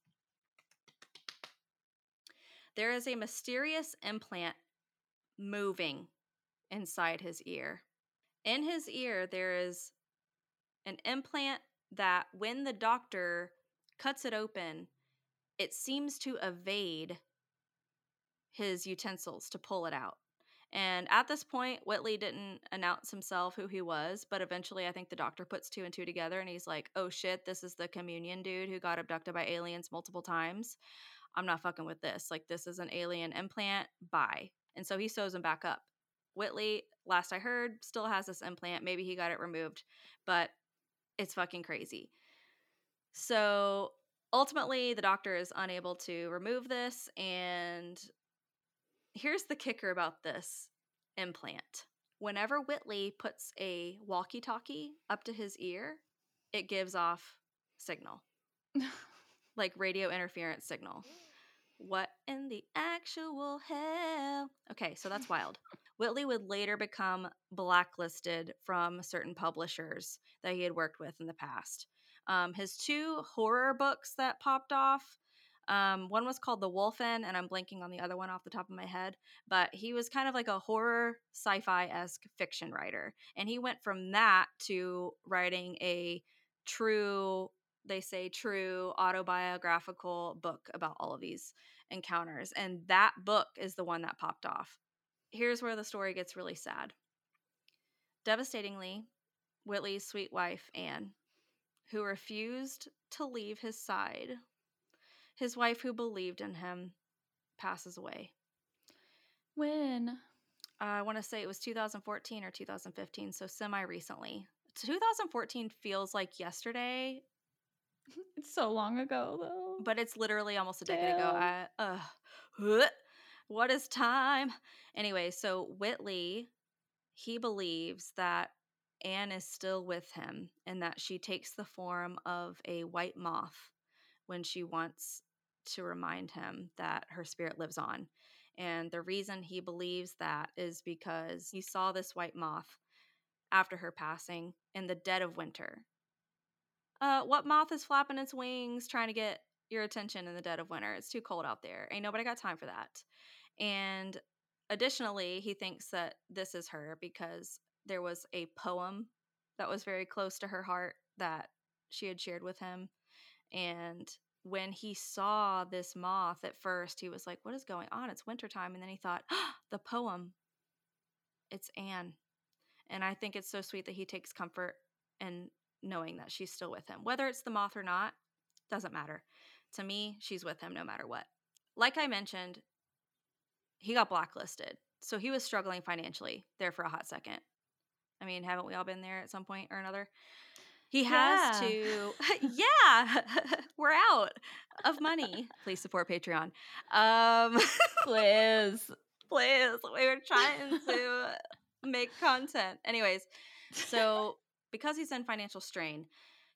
There is a mysterious implant moving inside his ear. In his ear, there is an implant that, when the doctor cuts it open, it seems to evade his utensils to pull it out. And at this point, Whitley didn't announce himself who he was, but eventually I think the doctor puts two and two together and he's like, oh shit, this is the communion dude who got abducted by aliens multiple times. I'm not fucking with this. Like, this is an alien implant. Bye. And so he sews him back up. Whitley, last I heard, still has this implant. Maybe he got it removed, but it's fucking crazy. So ultimately, the doctor is unable to remove this. And here's the kicker about this implant whenever Whitley puts a walkie talkie up to his ear, it gives off signal. like radio interference signal. What in the actual hell? Okay, so that's wild. Whitley would later become blacklisted from certain publishers that he had worked with in the past. Um, his two horror books that popped off um, one was called The Wolfen, and I'm blanking on the other one off the top of my head. But he was kind of like a horror sci fi esque fiction writer. And he went from that to writing a true they say true autobiographical book about all of these encounters. And that book is the one that popped off. Here's where the story gets really sad. Devastatingly, Whitley's sweet wife, Anne, who refused to leave his side, his wife who believed in him, passes away. When? Uh, I want to say it was 2014 or 2015, so semi recently. 2014 feels like yesterday It's so long ago though. But it's literally almost a decade Damn. ago. I, uh, what is time? Anyway, so Whitley, he believes that Anne is still with him and that she takes the form of a white moth when she wants to remind him that her spirit lives on. And the reason he believes that is because he saw this white moth after her passing in the dead of winter. Uh, what moth is flapping its wings trying to get your attention in the dead of winter? It's too cold out there. Ain't nobody got time for that. And additionally, he thinks that this is her because there was a poem that was very close to her heart that she had shared with him. And when he saw this moth at first, he was like, What is going on? It's wintertime. And then he thought, oh, The poem. It's Anne. And I think it's so sweet that he takes comfort in knowing that she's still with him. Whether it's the moth or not, doesn't matter. To me, she's with him no matter what. Like I mentioned, he got blacklisted. So he was struggling financially there for a hot second. I mean, haven't we all been there at some point or another? He has Yeah. to, yeah, we're out of money. Please support Patreon. Um, Please. please, we were trying to make content. Anyways, so because he's in financial strain,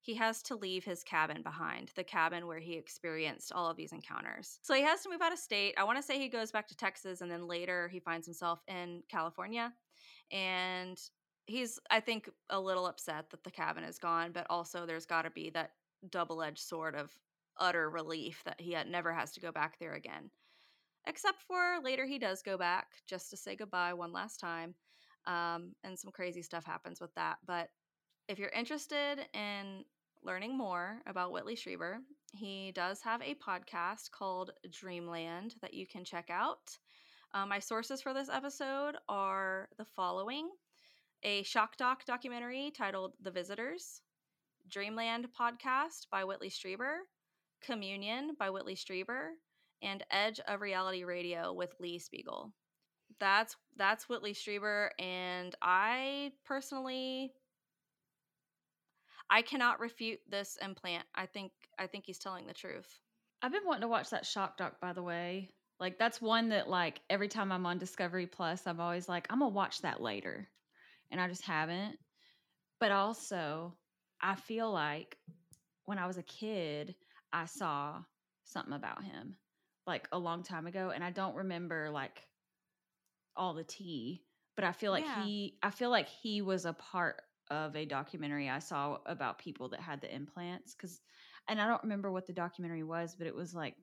he has to leave his cabin behind, the cabin where he experienced all of these encounters. So he has to move out of state. I want to say he goes back to Texas and then later he finds himself in California. And he's, I think, a little upset that the cabin is gone, but also there's got to be that double edged sword of utter relief that he never has to go back there again. Except for later he does go back just to say goodbye one last time. Um, and some crazy stuff happens with that. But if you're interested in learning more about Whitley Strieber, he does have a podcast called Dreamland that you can check out. Uh, my sources for this episode are the following a shock doc documentary titled The Visitors, Dreamland podcast by Whitley Strieber, Communion by Whitley Strieber, and Edge of Reality Radio with Lee Spiegel. That's that's Whitley Strieber, and I personally I cannot refute this implant. I think I think he's telling the truth. I've been wanting to watch that shock doc, by the way. Like that's one that like every time I'm on Discovery Plus, I'm always like, I'm gonna watch that later. And I just haven't. But also, I feel like when I was a kid, I saw something about him like a long time ago. And I don't remember like all the tea, but I feel like Yeah. he I feel like he was a part of a documentary I saw about people that had the implants cuz and I don't remember what the documentary was, but it was like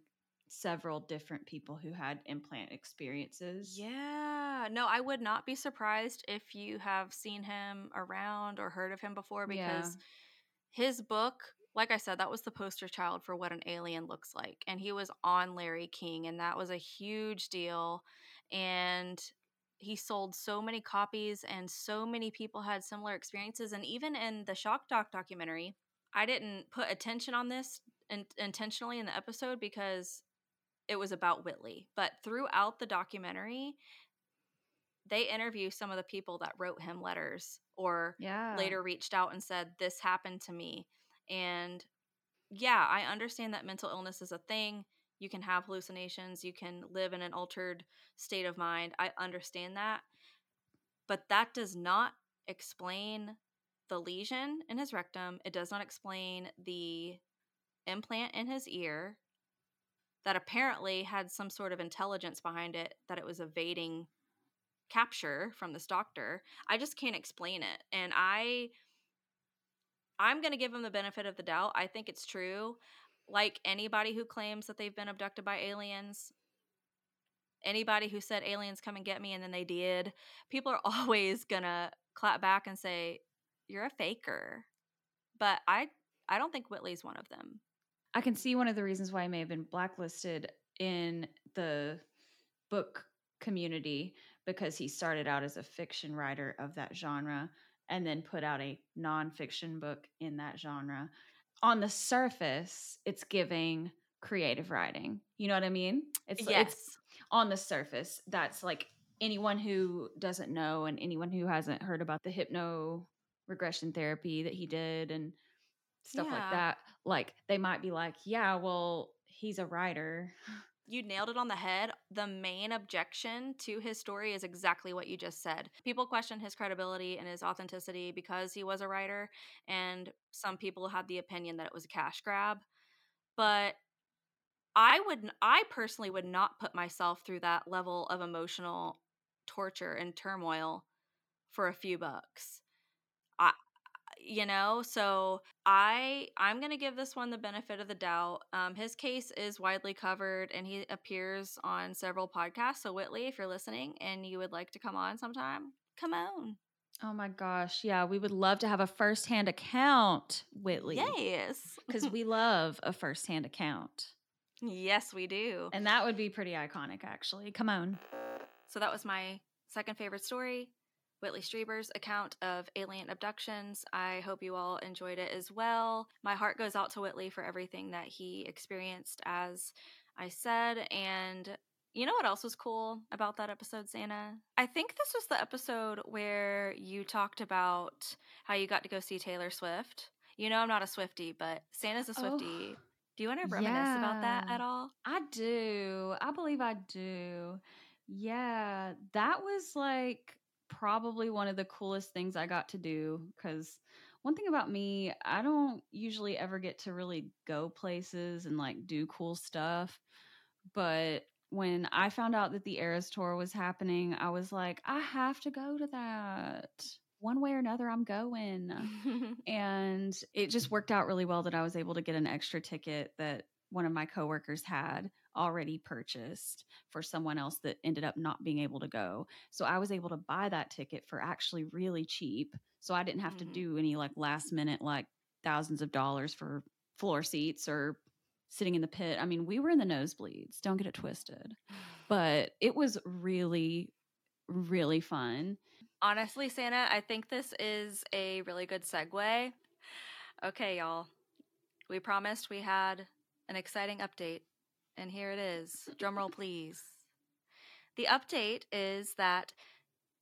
several different people who had implant experiences. Yeah. No, I would not be surprised if you have seen him around or heard of him before Yeah. because his book, like I said, that was the poster child for what an alien looks like. And he was on Larry King, and that was a huge deal. And he sold so many copies, and so many people had similar experiences. And even in the Shock Doc documentary, I didn't put attention on this in- intentionally in the episode because it was about Whitley. But throughout the documentary, they interview some of the people that wrote him letters or Yeah. later reached out and said, This happened to me. And yeah, I understand that mental illness is a thing. You can have hallucinations, you can live in an altered state of mind. I understand that. But that does not explain the lesion in his rectum. It does not explain the implant in his ear that apparently had some sort of intelligence behind it that it was evading capture from this doctor. I just can't explain it. And I I'm going to give him the benefit of the doubt. I think it's true. Like anybody who claims that they've been abducted by aliens, anybody who said aliens come and get me and then they did, people are always to clap back and say you're a faker. But I I don't think Whitley's one of them. I can see one of the reasons why he may have been blacklisted in the book community because he started out as a fiction writer of that genre and then put out a nonfiction book in that genre. On the surface, it's giving creative writing. You know what I mean? It's yes. it's on the surface. That's like anyone who doesn't know and anyone who hasn't heard about the hypno regression therapy that he did and stuff like that like they might be like yeah well he's a writer you nailed it on the head. The main objection to his story is exactly what you just said. People question his credibility and his authenticity because he was a writer, and some people had the opinion that it was a cash grab. But I would I personally would not put myself through that level of emotional torture and turmoil for a few bucks. You know, so I I'm to give this one the benefit of the doubt. Um his case is widely covered and he appears on several podcasts. So Whitley, if you're listening and you would like to come on sometime, come on. Oh my gosh. Yeah, we would love to have a firsthand account, Whitley. Yes. Because we love a firsthand account. Yes, we do. And that would be pretty iconic, actually. Come on. So that was my second favorite story. Whitley Strieber's account of alien abductions. I hope you all enjoyed it as well. My heart goes out to Whitley for everything that he experienced, as I said. And you know what else was cool about that episode, Sannah? I think this was the episode where you talked about how you got to go see Taylor Swift. You know, I'm not a Swifty, but Sannah's a Swifty. Oh, do you want to reminisce yeah, about that at all? I do. I believe I do. Yeah, that was like probably one of the coolest things I got to do because one thing about me, I don't usually ever get to really go places and like do cool stuff. But when I found out that the Eras tour was happening, I was like, I have to go to that. One way or another, I'm going. and it just worked out really well that I was able to get an extra ticket that one of my coworkers had already purchased for someone else that ended up not being able to go. So I was able to buy that ticket for actually really cheap. So I didn't have mm-hmm. to do any like last minute, like thousands of dollars for floor seats or sitting in the pit. I mean, we were in the nosebleeds, don't get it twisted. But it was really, really fun. Honestly, Sannah, I think this is a really good segue. Okay, y'all. We promised we had an exciting update, and here it is. Drumroll, please. The update is that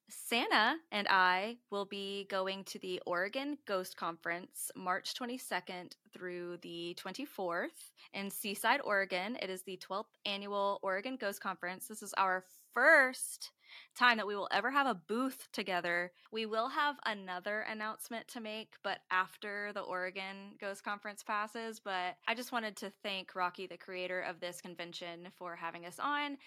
Sannah and I will be going to the Oregon Ghost Conference March 22nd through the 24th in Seaside, Oregon. It is the 12th annual Oregon Ghost Conference. This is our first time that we will ever have a booth together. We will have another announcement to make, but after the Oregon Ghost Conference passes. But I just wanted to thank Rocky, the creator of this convention, for having us on.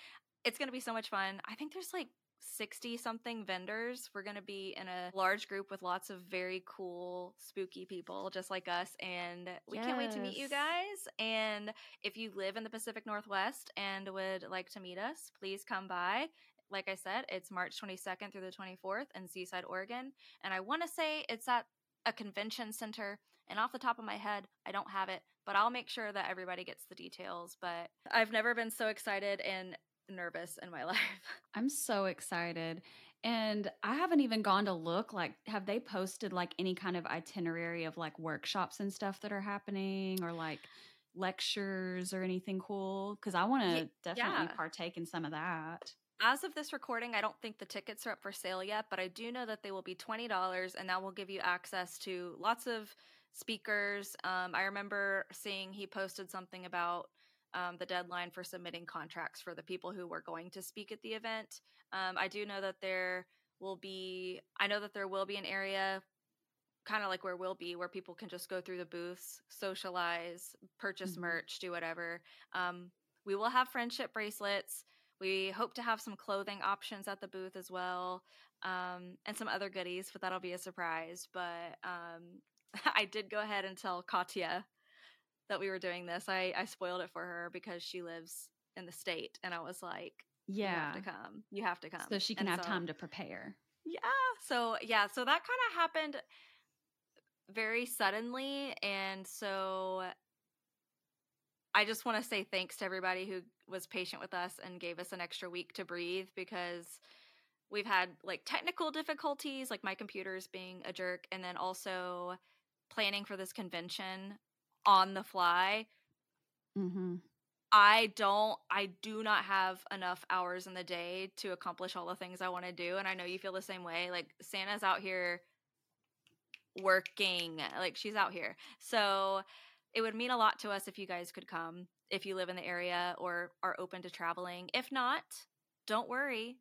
It's going to be so much fun. I think there's like 60 something vendors. We're going to be in a large group with lots of very cool, spooky people just like us. And we yes. can't wait to meet you guys. And if you live in the Pacific Northwest and would like to meet us, please come by. Like I said, it's March 22nd through the 24th in Seaside, Oregon. And I want to say it's at a convention center. And off the top of my head, I don't have it, but I'll make sure that everybody gets the details. But I've never been so excited and nervous in my life. I'm so excited. And I haven't even gone to look like have they posted like any kind of itinerary of like workshops and stuff that are happening or like lectures or anything cool cuz I want to definitely yeah. partake in some of that. As of this recording, I don't think the tickets are up for sale yet, but I do know that they will be $20 and that will give you access to lots of speakers. Um, I remember seeing he posted something about um, the deadline for submitting contracts for the people who were going to speak at the event. Um, I do know that there will be, I know that there will be an area kind of like where we'll be where people can just go through the booths, socialize, purchase mm-hmm. merch, do whatever. Um, we will have friendship bracelets. We hope to have some clothing options at the booth as well, um, and some other goodies, but that'll be a surprise. But um, I did go ahead and tell Katya that we were doing this. I I spoiled it for her because she lives in the state, and I was like, "Yeah, you have to come. You have to come." So she can and have so, time to prepare. Yeah. So yeah. So that kind of happened very suddenly, and so I just want to say thanks to everybody who was patient with us and gave us an extra week to breathe because we've had like technical difficulties, like my computer's being a jerk, and then also planning for this convention on the fly. Mm-hmm. I don't, I do not have enough hours in the day to accomplish all the things I want to do. And I know you feel the same way. Like Sannah's out here working, like she's out here. So it would mean a lot to us if you guys could come, if you live in the area or are open to traveling. If not, don't worry.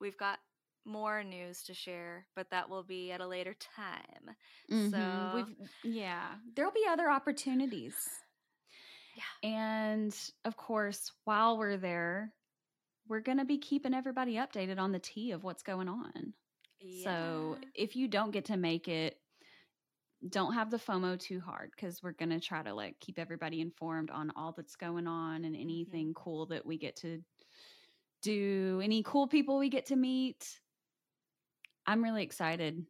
We've got more news to share, but that will be at a later time. Mm-hmm. So, We've, yeah, there'll be other opportunities. Yeah. And of course, while we're there, we're going to be keeping everybody updated on the tea of what's going on. So if you don't get to make it, don't have the FOMO too hard because we're going to try to like keep everybody informed on all that's going on and anything cool that we get to do, any cool people we get to meet. I'm really excited.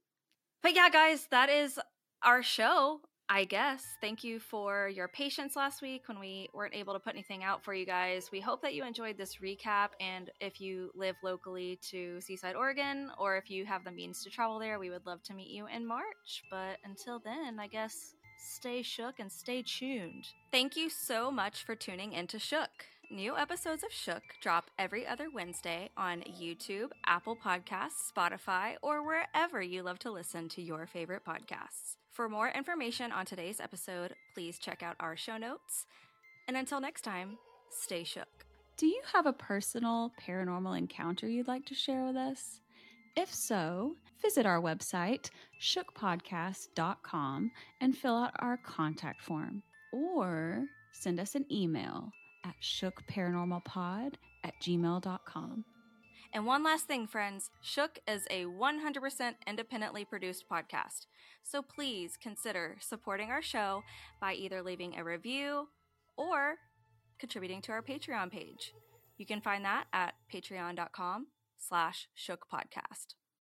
But yeah, guys, that is our show, I guess. Thank you for your patience last week when we weren't able to put anything out for you guys. We hope that you enjoyed this recap. And if you live locally to Seaside, Oregon, or if you have the means to travel there, we would love to meet you in March. But until then, I guess stay shook and stay tuned. Thank you so much for tuning into Shook. New episodes of Shook drop every other Wednesday on YouTube, Apple Podcasts, Spotify, or wherever you love to listen to your favorite podcasts. For more information on today's episode, please check out our show notes. And until next time, stay shook. Do you have a personal paranormal encounter you'd like to share with us? If so, visit our website, shookpodcast.com, and fill out our contact form. Or send us an email at shookparanormalpod at gmail.com. And one last thing, friends Shook is a 100% independently produced podcast. So please consider supporting our show by either leaving a review or contributing to our Patreon page. You can find that at patreon.com slash shook podcast.